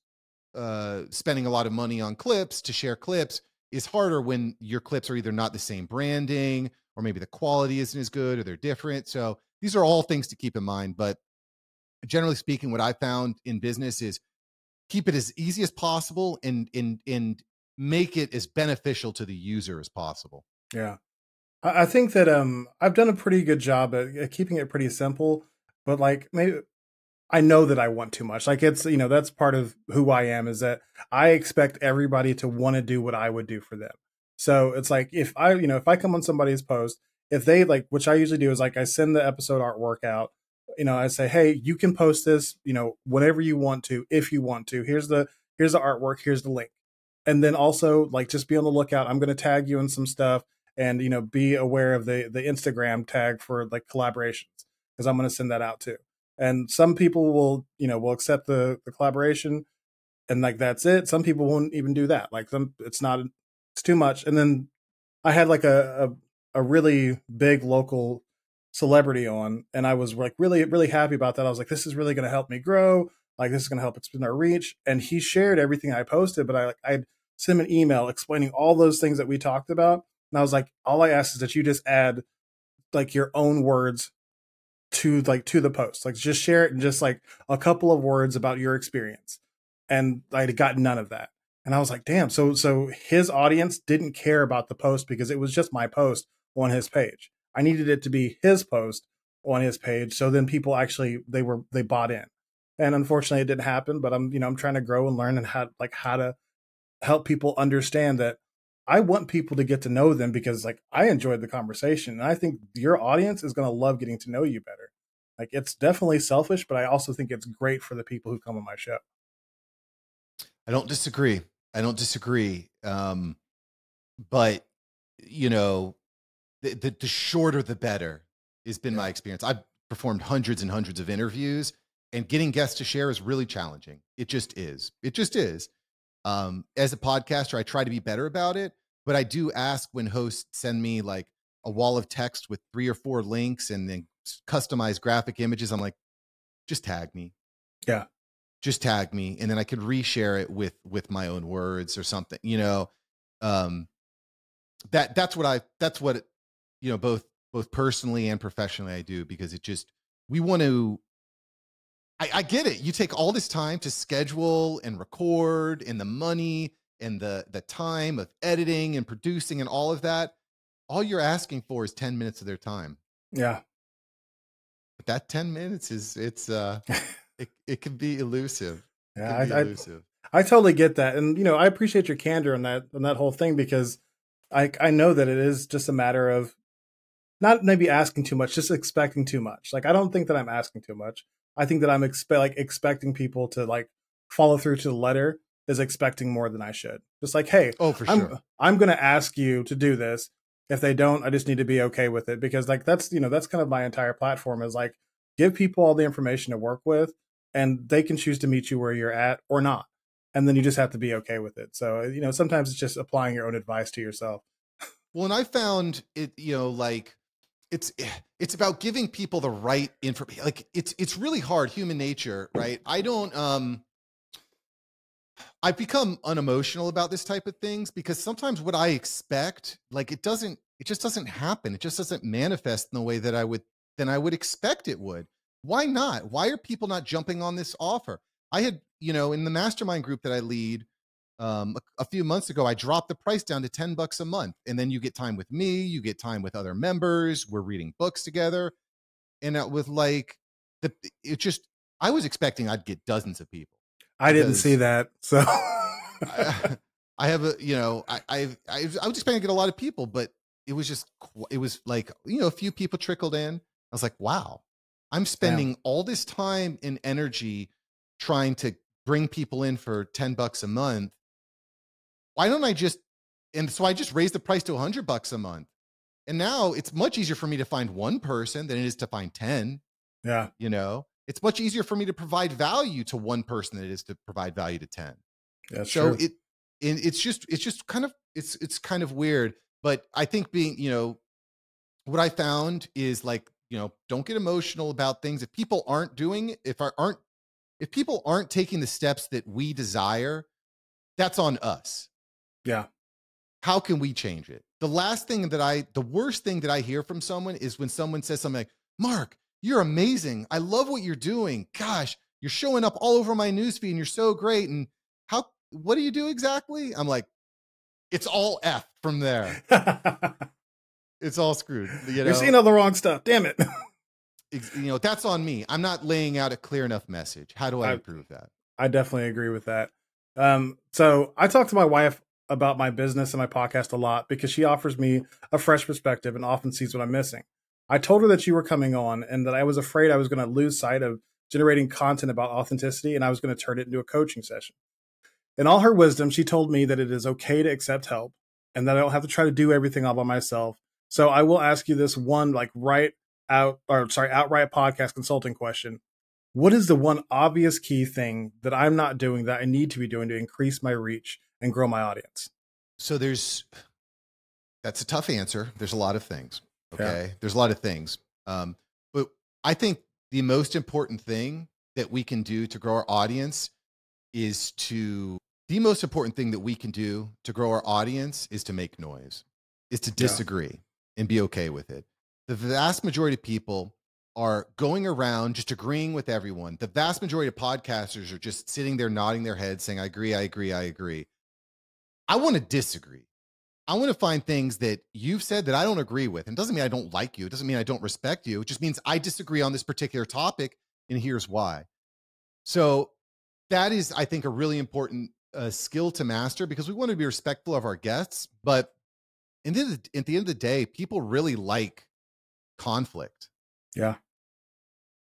Speaker 2: uh spending a lot of money on clips to share clips is harder when your clips are either not the same branding or maybe the quality isn't as good or they're different. So these are all things to keep in mind. But generally speaking, what I found in business is keep it as easy as possible and and and make it as beneficial to the user as possible.
Speaker 1: Yeah. I think that um I've done a pretty good job at, at keeping it pretty simple, but like maybe I know that I want too much. Like it's you know that's part of who I am is that I expect everybody to want to do what I would do for them. So it's like if I, you know, if I come on somebody's post, if they like, which I usually do is like I send the episode artwork out. You know, I say, hey, you can post this, you know, whenever you want to, if you want to. Here's the here's the artwork, here's the link, and then also like just be on the lookout. I'm going to tag you in some stuff, and you know, be aware of the the Instagram tag for like collaborations because I'm going to send that out too. And some people will, you know, will accept the the collaboration, and like that's it. Some people won't even do that. Like some, it's not it's too much. And then I had like a, a really big local celebrity on, and I was like really really happy about that. I was like, this is really going to help me grow. Like this is going to help expand our reach. And he shared everything I posted, but I like I sent him an email explaining all those things that we talked about. And I was like, all I ask is that you just add like your own words to like to the post. Like just share it and just like a couple of words about your experience. And I got none of that. And I was like, damn. So so his audience didn't care about the post because it was just my post on his page. I needed it to be his post on his page. So then people actually they were they bought in. And unfortunately it didn't happen, but I'm you know I'm trying to grow and learn and how like how to help people understand that I want people to get to know them because like I enjoyed the conversation and I think your audience is going to love getting to know you better. Like it's definitely selfish, but I also think it's great for the people who come on my show.
Speaker 2: I don't disagree. I don't disagree. Um, but you know, the, the, the shorter the better has been yeah. my experience. I've performed hundreds and hundreds of interviews, and getting guests to share is really challenging. It just is. It just is. Um, as a podcaster, I try to be better about it, but I do ask when hosts send me like a wall of text with three or four links and then customized graphic images. I'm like, just tag me.
Speaker 1: Yeah.
Speaker 2: Just tag me. And then I could reshare it with with my own words or something, you know. Um that that's what I that's what you know, both both personally and professionally I do because it just we want to I, I get it. You take all this time to schedule and record and the money and the the time of editing and producing and all of that. All you're asking for is 10 minutes of their time.
Speaker 1: Yeah.
Speaker 2: But that 10 minutes is it's uh it, it can be elusive.
Speaker 1: Yeah, I, elusive. I, I totally get that. And you know, I appreciate your candor on that on that whole thing because I I know that it is just a matter of not maybe asking too much, just expecting too much. Like I don't think that I'm asking too much. I think that I'm expe- like expecting people to like follow through to the letter is expecting more than I should. Just like, hey,
Speaker 2: oh for
Speaker 1: I'm,
Speaker 2: sure,
Speaker 1: I'm going to ask you to do this. If they don't, I just need to be okay with it because like that's you know that's kind of my entire platform is like give people all the information to work with, and they can choose to meet you where you're at or not, and then you just have to be okay with it. So you know sometimes it's just applying your own advice to yourself.
Speaker 2: Well, and I found it, you know, like it's it's about giving people the right information like it's it's really hard human nature right? I don't um i've become unemotional about this type of things because sometimes what i expect like it doesn't it just doesn't happen. It just doesn't manifest in the way that i would than i would expect it would. Why not? Why are people not jumping on this offer? I had you know in the mastermind group that i lead um, a, a, few months ago, I dropped the price down to 10 bucks a month. And then you get time with me, you get time with other members, we're reading books together. And uh, with like, the, it just, I was expecting I'd get dozens of people.
Speaker 1: I didn't see that. So
Speaker 2: I, I, have a, you know, I, I, I, I was expecting to get a lot of people, but it was just, it was like, you know, a few people trickled in. I was like, wow, I'm spending yeah. all this time and energy trying to bring people in for 10 bucks a month why don't I just and so I just raised the price to 100 bucks a month. And now it's much easier for me to find one person than it is to find 10.
Speaker 1: Yeah.
Speaker 2: You know, it's much easier for me to provide value to one person than it is to provide value to 10.
Speaker 1: That's
Speaker 2: so
Speaker 1: true.
Speaker 2: it it's just it's just kind of it's it's kind of weird, but I think being, you know, what I found is like, you know, don't get emotional about things if people aren't doing if I aren't if people aren't taking the steps that we desire, that's on us
Speaker 1: yeah.
Speaker 2: How can we change it? The last thing that I, the worst thing that I hear from someone is when someone says something like, Mark, you're amazing. I love what you're doing. Gosh, you're showing up all over my newsfeed and you're so great. And how, what do you do exactly? I'm like, it's all F from there. it's all screwed. You
Speaker 1: are seeing all the wrong stuff. Damn it.
Speaker 2: you know, that's on me. I'm not laying out a clear enough message. How do I, I improve that?
Speaker 1: I definitely agree with that. Um, so I talked to my wife about my business and my podcast a lot because she offers me a fresh perspective and often sees what I'm missing. I told her that you were coming on and that I was afraid I was going to lose sight of generating content about authenticity and I was going to turn it into a coaching session. In all her wisdom, she told me that it is okay to accept help and that I don't have to try to do everything all by myself. So I will ask you this one, like right out, or sorry, outright podcast consulting question. What is the one obvious key thing that I'm not doing that I need to be doing to increase my reach and grow my audience.
Speaker 2: So there's that's a tough answer. There's a lot of things. Okay. Yeah. There's a lot of things. Um, but I think the most important thing that we can do to grow our audience is to the most important thing that we can do to grow our audience is to make noise, is to disagree yeah. and be okay with it. The vast majority of people are going around just agreeing with everyone. The vast majority of podcasters are just sitting there nodding their heads saying, I agree, I agree, I agree. I want to disagree. I want to find things that you've said that I don't agree with. And doesn't mean I don't like you. It doesn't mean I don't respect you. It just means I disagree on this particular topic. And here's why. So that is, I think, a really important uh, skill to master because we want to be respectful of our guests. But in the, at the end of the day, people really like conflict.
Speaker 1: Yeah.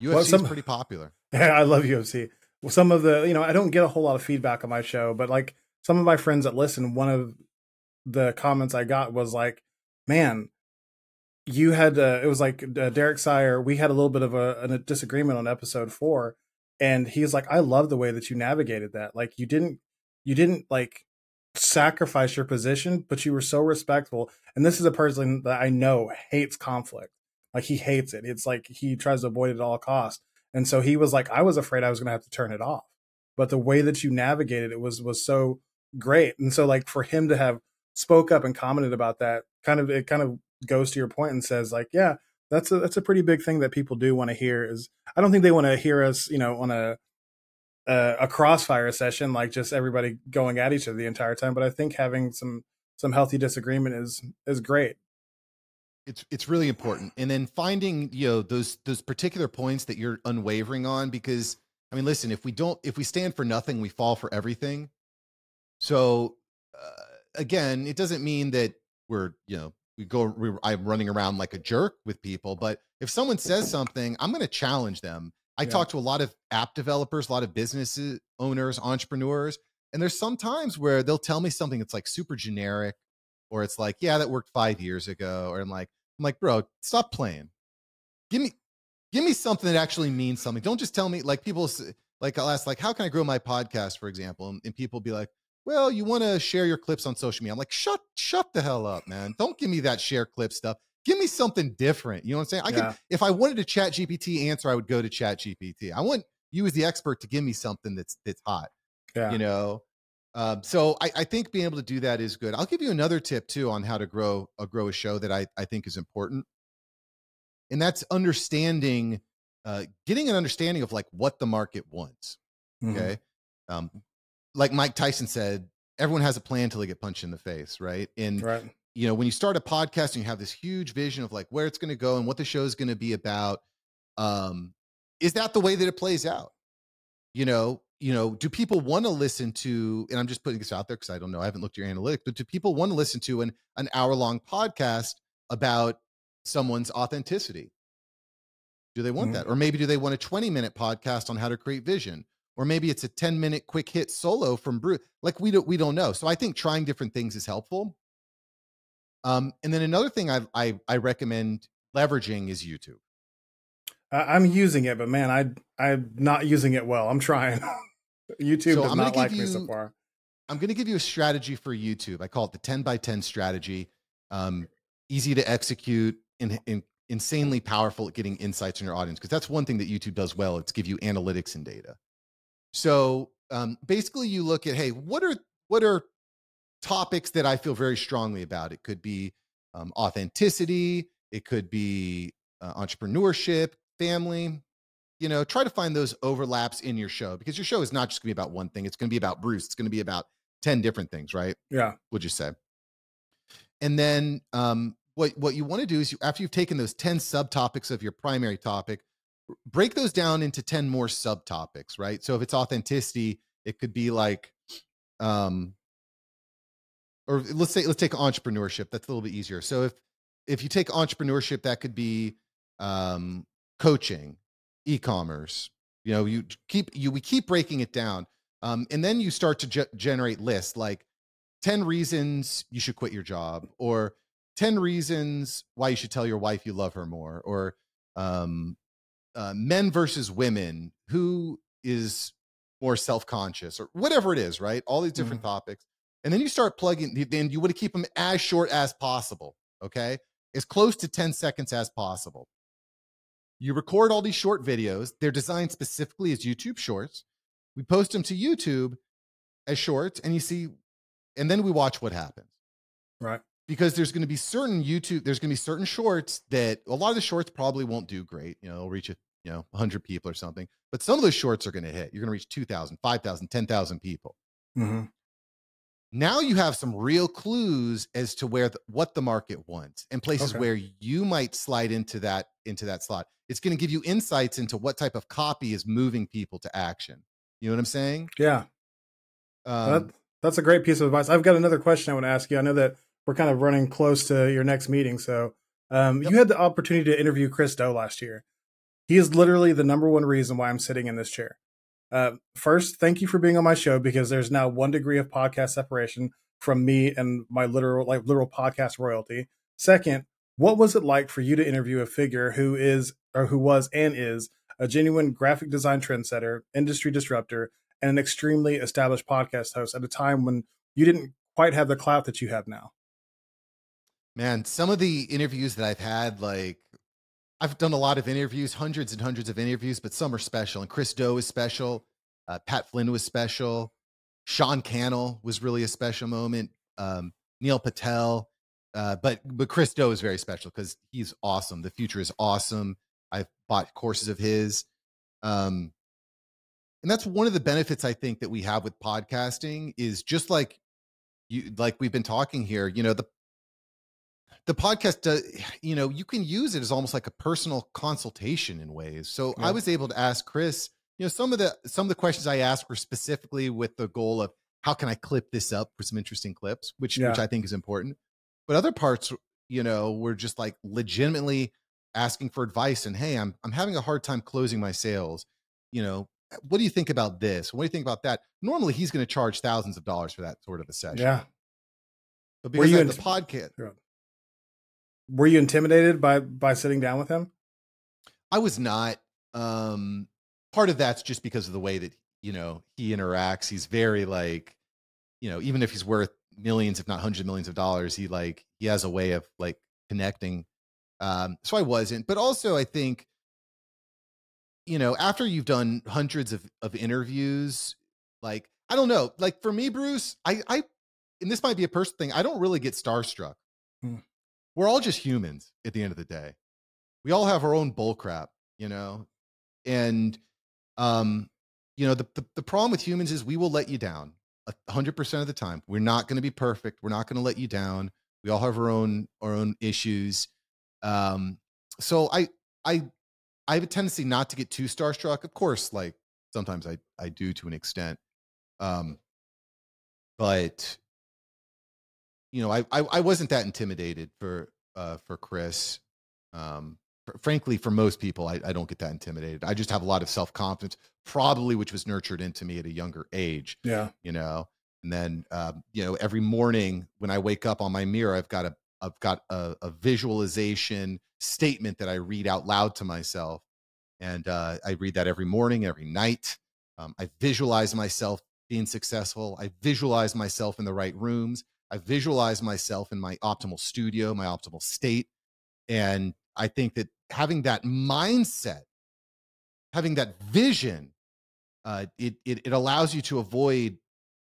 Speaker 2: UFC well, some, is pretty popular.
Speaker 1: Yeah, I love UFC. Well, some of the, you know, I don't get a whole lot of feedback on my show, but like some of my friends that listen, one of the comments I got was like, man, you had, uh, it was like uh, Derek Sire, we had a little bit of a, a disagreement on episode four. And he's like, I love the way that you navigated that. Like you didn't, you didn't like sacrifice your position, but you were so respectful. And this is a person that I know hates conflict. Like he hates it. It's like he tries to avoid it at all costs. And so he was like, I was afraid I was going to have to turn it off. But the way that you navigated it was was so great. And so like for him to have spoke up and commented about that, kind of it kind of goes to your point and says like, yeah, that's a that's a pretty big thing that people do want to hear. Is I don't think they want to hear us, you know, on a a, a crossfire session like just everybody going at each other the entire time. But I think having some some healthy disagreement is is great
Speaker 2: it's it's really important and then finding you know those those particular points that you're unwavering on because i mean listen if we don't if we stand for nothing we fall for everything so uh, again it doesn't mean that we're you know we go we, i'm running around like a jerk with people but if someone says something i'm going to challenge them i yeah. talk to a lot of app developers a lot of business owners entrepreneurs and there's some times where they'll tell me something that's like super generic or it's like yeah that worked five years ago or i'm like I'm like, bro, stop playing. Give me, give me something that actually means something. Don't just tell me like people like I'll ask like, how can I grow my podcast, for example, and, and people be like, well, you want to share your clips on social media. I'm like, shut, shut the hell up, man. Don't give me that share clip stuff. Give me something different. You know what I'm saying? I yeah. could, if I wanted a ChatGPT answer, I would go to ChatGPT. I want you as the expert to give me something that's, that's hot, yeah. you know? Um, so I, I, think being able to do that is good. I'll give you another tip too on how to grow a grow a show that I, I think is important, and that's understanding, uh, getting an understanding of like what the market wants. Mm-hmm. Okay, um, like Mike Tyson said, everyone has a plan until they get punched in the face, right? And right. you know when you start a podcast and you have this huge vision of like where it's going to go and what the show is going to be about, um, is that the way that it plays out? You know, you know, do people want to listen to, and I'm just putting this out there because I don't know, I haven't looked at your analytics, but do people want to listen to an, an hour long podcast about someone's authenticity? Do they want mm-hmm. that? Or maybe do they want a 20 minute podcast on how to create vision? Or maybe it's a 10 minute quick hit solo from Bruce. Like we don't we don't know. So I think trying different things is helpful. Um, and then another thing I, I I recommend leveraging is YouTube.
Speaker 1: I'm using it, but man, I I'm not using it well. I'm trying. YouTube so does not like you, me so far.
Speaker 2: I'm going to give you a strategy for YouTube. I call it the 10 by 10 strategy. Um, easy to execute and, and insanely powerful at getting insights in your audience because that's one thing that YouTube does well. It's give you analytics and data. So um, basically, you look at hey, what are what are topics that I feel very strongly about? It could be um, authenticity. It could be uh, entrepreneurship, family, you know, try to find those overlaps in your show because your show is not just going to be about one thing. It's going to be about Bruce. It's going to be about 10 different things, right?
Speaker 1: Yeah.
Speaker 2: Would you say? And then um, what, what you want to do is you, after you've taken those 10 subtopics of your primary topic, break those down into 10 more subtopics, right? So if it's authenticity, it could be like, um, or let's say, let's take entrepreneurship. That's a little bit easier. So if, if you take entrepreneurship, that could be um, coaching, e-commerce you know you keep you we keep breaking it down um, and then you start to ge- generate lists like 10 reasons you should quit your job or 10 reasons why you should tell your wife you love her more or um, uh, men versus women who is more self-conscious or whatever it is right all these different mm-hmm. topics And then you start plugging, then you want to keep them as short as possible. Okay. As close to 10 seconds as possible. You record all these short videos. They're designed specifically as YouTube shorts. We post them to YouTube as shorts, and you see, and then we watch what happens.
Speaker 1: Right.
Speaker 2: Because there's going to be certain YouTube, there's going to be certain shorts that a lot of the shorts probably won't do great. You know, they'll reach a, you know, 100 people or something. But some of those shorts are going to hit. You're going to reach 2,000, 5,000, 10,000 people.
Speaker 1: Mm-hmm.
Speaker 2: Now you have some real clues as to where the, what the market wants and places
Speaker 1: Okay.
Speaker 2: where you might slide into that into that slot. It's going to give you insights into what type of copy is moving people to action. You know what I'm saying?
Speaker 1: Yeah.
Speaker 2: Um,
Speaker 1: that, that's a great piece of advice. I've got another question I want to ask you. I know that we're kind of running close to your next meeting. So, um,
Speaker 2: Yep.
Speaker 1: you had the opportunity to interview Chris Do last year. He is literally the number one reason why I'm sitting in this chair. Uh, first, thank you for being on my show because there's now one degree of podcast separation from me and my literal, like literal podcast royalty. Second, what was it like for you to interview a figure who is, or who was and is, a genuine graphic design trendsetter, industry disruptor, and an extremely established podcast host at a time when you didn't quite have the clout that you have now.
Speaker 2: man, some of the interviews that I've had, like I've done a lot of interviews, hundreds and hundreds of interviews, but some are special. And Chris Do is special. Uh, Pat Flynn was special. Sean Cannell was really a special moment. Um, Neil Patel. Uh, but but Chris Do is very special because he's awesome. The future is awesome. I've bought courses of his. Um, and that's one of the benefits I think that we have with podcasting is just like you like we've been talking here, you know, the the podcast does you know you can use it as almost like a personal consultation in ways. So i was able to ask chris you know some of the some of the questions i asked were specifically with the goal of how can i clip this up for some interesting clips which which i think is important. But other parts you know were just like legitimately asking for advice and hey i'm i'm having a hard time closing my sales. You know what do you think about this? What do you think about that? Normally he's going to charge thousands of dollars for that sort of a session.
Speaker 1: Yeah.
Speaker 2: but
Speaker 1: Were
Speaker 2: because have
Speaker 1: in-
Speaker 2: the podcast
Speaker 1: Were you intimidated by by sitting down with him?
Speaker 2: I was not. Um, part of that's just because of the way that you know he interacts. He's very like, you know, even if he's worth millions, if not hundreds of millions of dollars, he like he has a way of like connecting. Um, so I wasn't, but also I think, you know, after you've done hundreds of of interviews, like I don't know, like for me, Bruce, I I, and this might be a personal thing. I don't really get starstruck. We're all just humans at the end of the day. We all have our own bull crap, you know, and um, you know, the, the the problem with humans is we will let you down hundred percent of the time. We're not going to be perfect. We're not going to let you down. We all have our own our own issues. Um, so I I I have a tendency not to get too starstruck. Of course, like sometimes I I do to an extent. Um, but you know, I I, I wasn't that intimidated for uh for Chris. Um, fr- frankly, for most people, I, I don't get that intimidated. I just have a lot of self confidence, probably which was nurtured into me at a younger age
Speaker 1: Yeah.
Speaker 2: you know and then um, you know every morning when i wake up on my mirror i've got a i've got a, a visualization statement that i read out loud to myself and uh, i read that every morning every night um, i visualize myself being successful i visualize myself in the right rooms i visualize myself in my optimal studio my optimal state and i think that having that mindset having that vision uh, it, it it allows you to avoid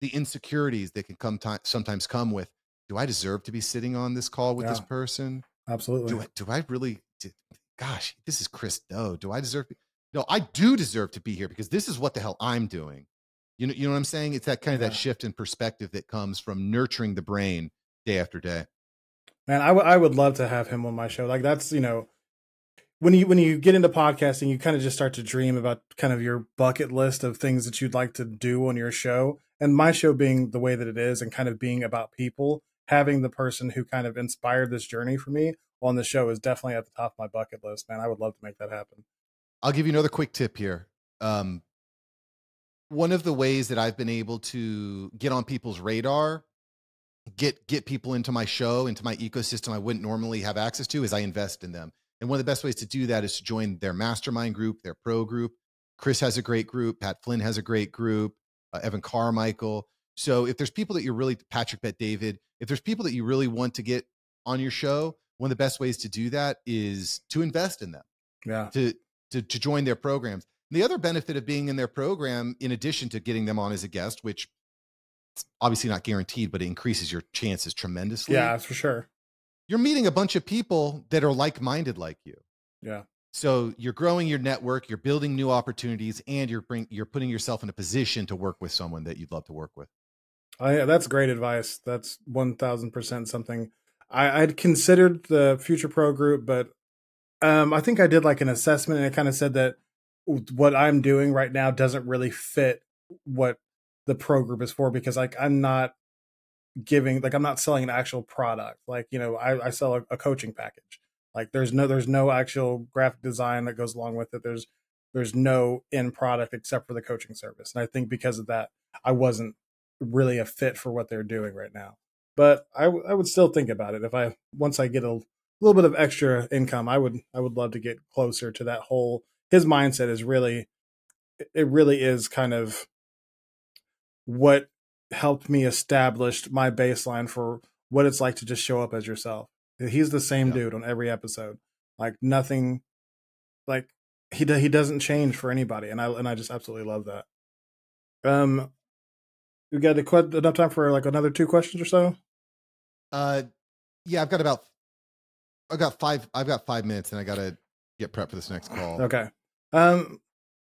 Speaker 2: the insecurities that can come ti sometimes come with do i deserve to be sitting on this call with this person?
Speaker 1: Absolutely.
Speaker 2: do I, do I really do, gosh this is chris doe. Do i deserve to no i do deserve to be here because this is what the hell i'm doing you know you know what i'm saying it's that kind of that
Speaker 1: Yeah.
Speaker 2: shift in perspective that comes from nurturing the brain day after day
Speaker 1: Man, I, w- I would love to have him on my show. Like that's you know, when you when you get into podcasting, you kind of just start to dream about kind of your bucket list of things that you'd like to do on your show. And my show being the way that it is, and kind of being about people, having the person who kind of inspired this journey for me on the show is definitely at the top of my bucket list. Man, I would love to make that happen.
Speaker 2: I'll give you another quick tip here. Um, one of the ways that I've been able to get on people's radar, get get people into my show, into my ecosystem I wouldn't normally have access to, is I invest in them. And one of the best ways to do that is to join their mastermind group, their pro group. Chris has a great group. Pat Flynn has a great group. Uh, Evan Carmichael. So if there's people that you're really Patrick Bet David, if there's people that you really want to get on your show, one of the best ways to do that is to invest in them.
Speaker 1: Yeah.
Speaker 2: To to to join their programs. The other benefit of being in their program, in addition to getting them on as a guest, which obviously not guaranteed, but it increases your chances tremendously.
Speaker 1: Yeah, for sure.
Speaker 2: You're meeting a bunch of people that are like minded like you.
Speaker 1: Yeah.
Speaker 2: So you're growing your network, you're building new opportunities, and you're bring, you're putting yourself in a position to work with someone that you'd love to work with.
Speaker 1: I, that's great advice. That's one thousand percent something I, I'd considered the Futur Pro group, but um, I think I did like an assessment, and it kind of said that what I'm doing right now doesn't really fit what the pro group is for because like I'm not giving like I'm not selling an actual product. Like you know I, I sell a, a coaching package. Like there's no there's no actual graphic design that goes along with it. There's there's no end product except for the coaching service. And I think because of that, I wasn't really a fit for what they're doing right now. But I, w- I would still think about it if I once I get a little bit of extra income, I would I would love to get closer to that whole. His mindset is really, it really is kind of what helped me establish my baseline for what it's like to just show up as yourself. He's the same yeah. dude on every episode. Like nothing, like he he doesn't change for anybody, and I and I just absolutely love that. Um, we got enough time for like another two questions or so.
Speaker 2: Uh, yeah, I've got about, I've got five, I've got five minutes, and I got to get prep for this next call.
Speaker 1: Okay. Um,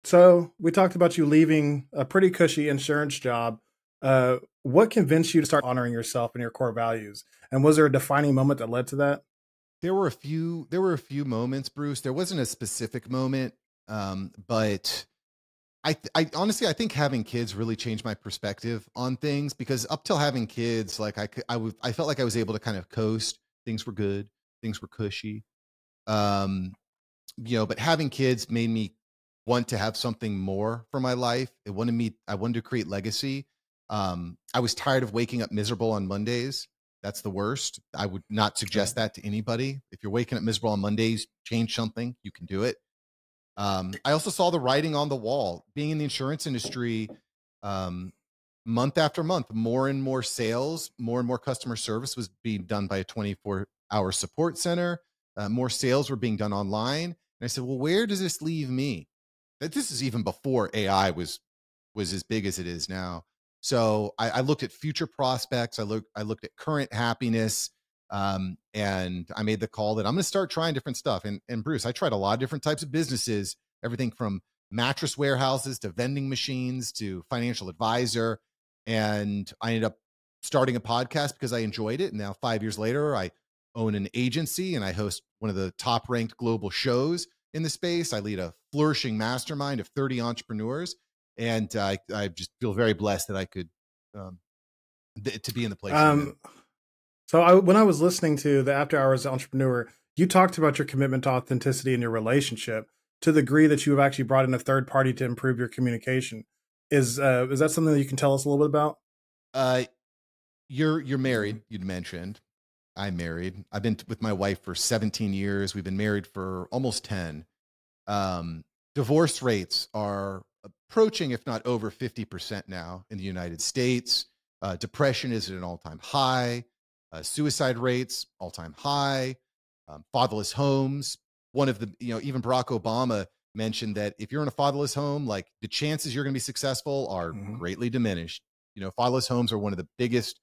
Speaker 1: so we talked about you leaving a pretty cushy insurance job. Uh, what convinced you to start honoring yourself and your core values? And was there a defining moment that led to that?
Speaker 2: There were a few. There were a few moments, Bruce. There wasn't a specific moment, um, but I, I honestly, I think having kids really changed my perspective on things because up till having kids, like I, I, w- I felt like I was able to kind of coast. Things were good. Things were cushy. Um, you know, but having kids made me want to have something more for my life. It wanted me, I wanted to create legacy. Um, I was tired of waking up miserable on Mondays. That's the worst. I would not suggest that to anybody. If you're waking up miserable on Mondays, change something. You can do it. Um, I also saw the writing on the wall. Being in the insurance industry, um, month after month, more and more sales, more and more customer service was being done by a 24 hour support center. Uh, more sales were being done online. And I said, well, where does this leave me? That this is even before AI was was as big as it is now. So I, I looked at future prospects. I looked I looked at current happiness. Um, and I made the call that I'm going to start trying different stuff. And, and Bruce, I tried a lot of different types of businesses, everything from mattress warehouses to vending machines to financial advisor. And I ended up starting a podcast because I enjoyed it. And now, five years later, I own an agency and I host one of the top ranked global shows in the space. I lead a flourishing mastermind of 30 entrepreneurs. And I, I just feel very blessed that I could um, th- to be in the place. Um,
Speaker 1: so I, when I was listening to the After Hours Entrepreneur, you talked about your commitment to authenticity in your relationship to the degree that you have actually brought in a third party to improve your communication. Is uh, is that something that you can tell us a little bit about?
Speaker 2: Uh, you're you're married. You'd mentioned I'm married. I've been with my wife for 17 years. We've been married for almost 10. Um, divorce rates are approaching, if not over 50% now in the United States. Uh, depression is at an all time high uh, suicide rates all time high, um, fatherless homes. One of the, you know, even Barack Obama mentioned that if you're in a fatherless home, like the chances you're going to be successful are mm-hmm. greatly diminished. You know, fatherless homes are one of the biggest.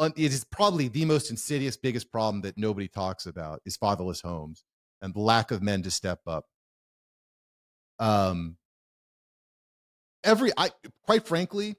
Speaker 2: It is probably the most insidious, biggest problem that nobody talks about is fatherless homes and the lack of men to step up. Um, every I quite frankly,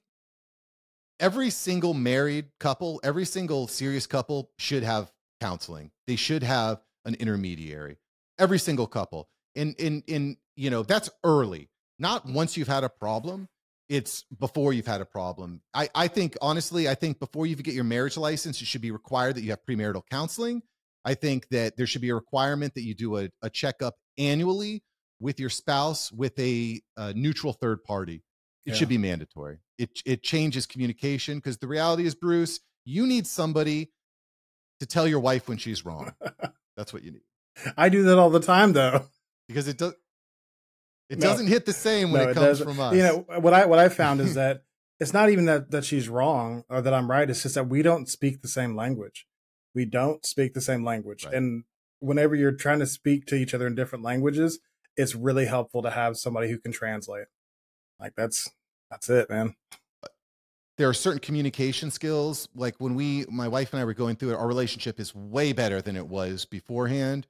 Speaker 2: every single married couple, every single serious couple should have counseling. They should have an intermediary. Every single couple. In in in you know, that's early. Not once you've had a problem, it's before you've had a problem. I I think honestly, I think before you get your marriage license, it should be required that you have premarital counseling. I think that there should be a requirement that you do a, a checkup annually with your spouse with a, a neutral third party. It yeah. should be mandatory. It it changes communication because the reality is, Bruce, you need somebody to tell your wife when she's wrong. That's what you need.
Speaker 1: I do that all the time, though,
Speaker 2: because it does. It no. doesn't hit the same when no, it comes it from us.
Speaker 1: You know what I what I found is that it's not even that that she's wrong or that I'm right. It's just that we don't speak the same language. We don't speak the same language,
Speaker 2: Right.
Speaker 1: and whenever you're trying to speak to each other in different languages, it's really helpful to have somebody who can translate. Like that's that's it, man.
Speaker 2: there are certain communication skills like when we my wife and i were going through it our relationship is way better than it was beforehand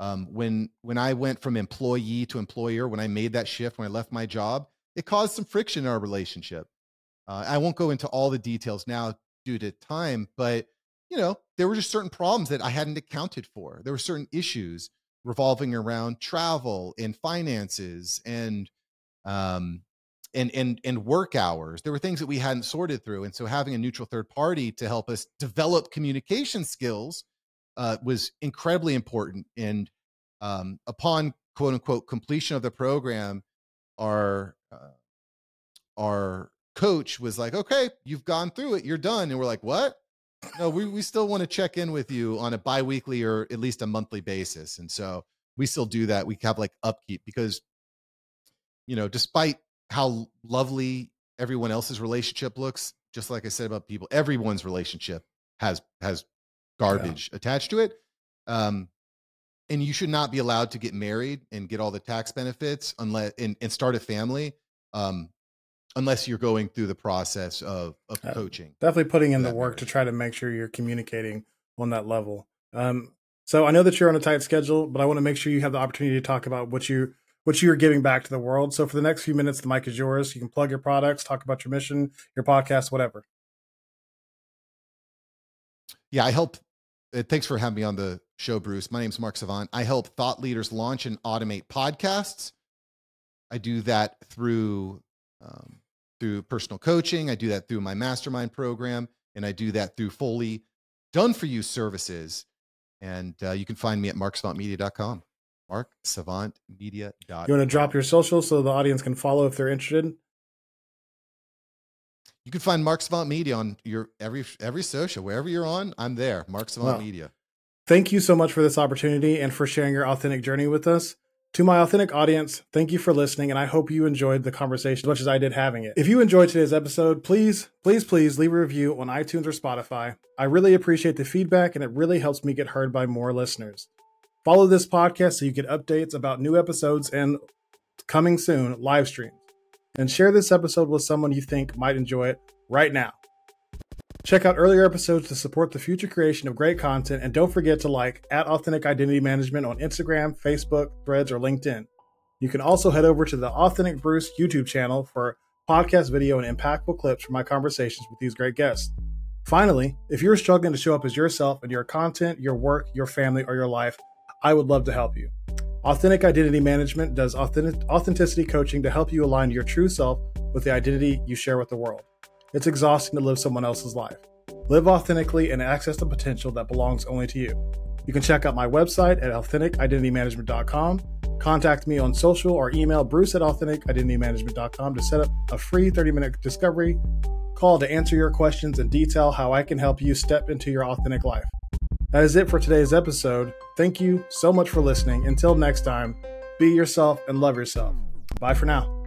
Speaker 2: um, when when i went from employee to employer when i made that shift when i left my job it caused some friction in our relationship. Uh, i won't go into all the details now due to time but you know there were just certain problems that i hadn't accounted for. There were certain issues revolving around travel and finances and um, and and and work hours. There were things that we hadn't sorted through and so having a neutral third party to help us develop communication skills uh, was incredibly important and um, upon quote unquote completion of the program our uh, our coach was like okay you've gone through it you're done and we're like what? No we, we still want to check in with you on a biweekly or at least a monthly basis and so we still do that we have like upkeep because you know despite how lovely everyone else's relationship looks just like i said about people everyone's relationship has has garbage attached to it um and you should not be allowed to get married and get all the tax benefits unless and, and start a family um unless you're going through the process of of
Speaker 1: Yeah.
Speaker 2: coaching
Speaker 1: Definitely putting in the work to try to make sure you're communicating on that level. Um, so I know that you're on a tight schedule, but I want to make sure you have the opportunity to talk about what you what you are giving back to the world. So for the next few minutes, the mic is yours. You can plug your products, talk about your mission, your podcast, whatever.
Speaker 2: Yeah, I help. Uh, thanks for having me on the show, Bruce. My name's Mark Savant. I help thought leaders launch and automate podcasts. I do that through um, through personal coaching. I do that through my mastermind program, and I do that through fully done for you services. And uh, you can find me at marksavantmedia.com. Marksavantmedia.com.
Speaker 1: You want to drop your social so the audience can follow if they're interested?
Speaker 2: You can find Mark Savant Media on your every every social wherever you're on. I'm there. Mark Savant
Speaker 1: Wow.
Speaker 2: Media.
Speaker 1: Thank you so much for this opportunity and for sharing your authentic journey with us. To my authentic audience, thank you for listening, and I hope you enjoyed the conversation as much as I did having it. If you enjoyed today's episode, please, please, please leave a review on iTunes or Spotify. I really appreciate the feedback, and it really helps me get heard by more listeners. Follow this podcast so you get updates about new episodes and coming soon live streams. And share this episode with someone you think might enjoy it right now. Check out earlier episodes to support the future creation of great content, and don't forget to like at Authentic Identity Management on Instagram, Facebook, Threads, or LinkedIn. You can also head over to the Authentic Bruce YouTube channel for podcast video and impactful clips from my conversations with these great guests. Finally, if you're struggling to show up as yourself in your content, your work, your family, or your life, I would love to help you. Authentic Identity Management does authentic- authenticity coaching to help you align your true self with the identity you share with the world. It's exhausting to live someone else's life. Live authentically and access the potential that belongs only to you. You can check out my website at authenticidentitymanagement.com, contact me on social, or email bruce at authenticidentitymanagement.com to set up a free 30 minute discovery call to answer your questions and detail how I can help you step into your authentic life. That is it for today's episode. Thank you so much for listening. Until next time, be yourself and love yourself. Bye for now.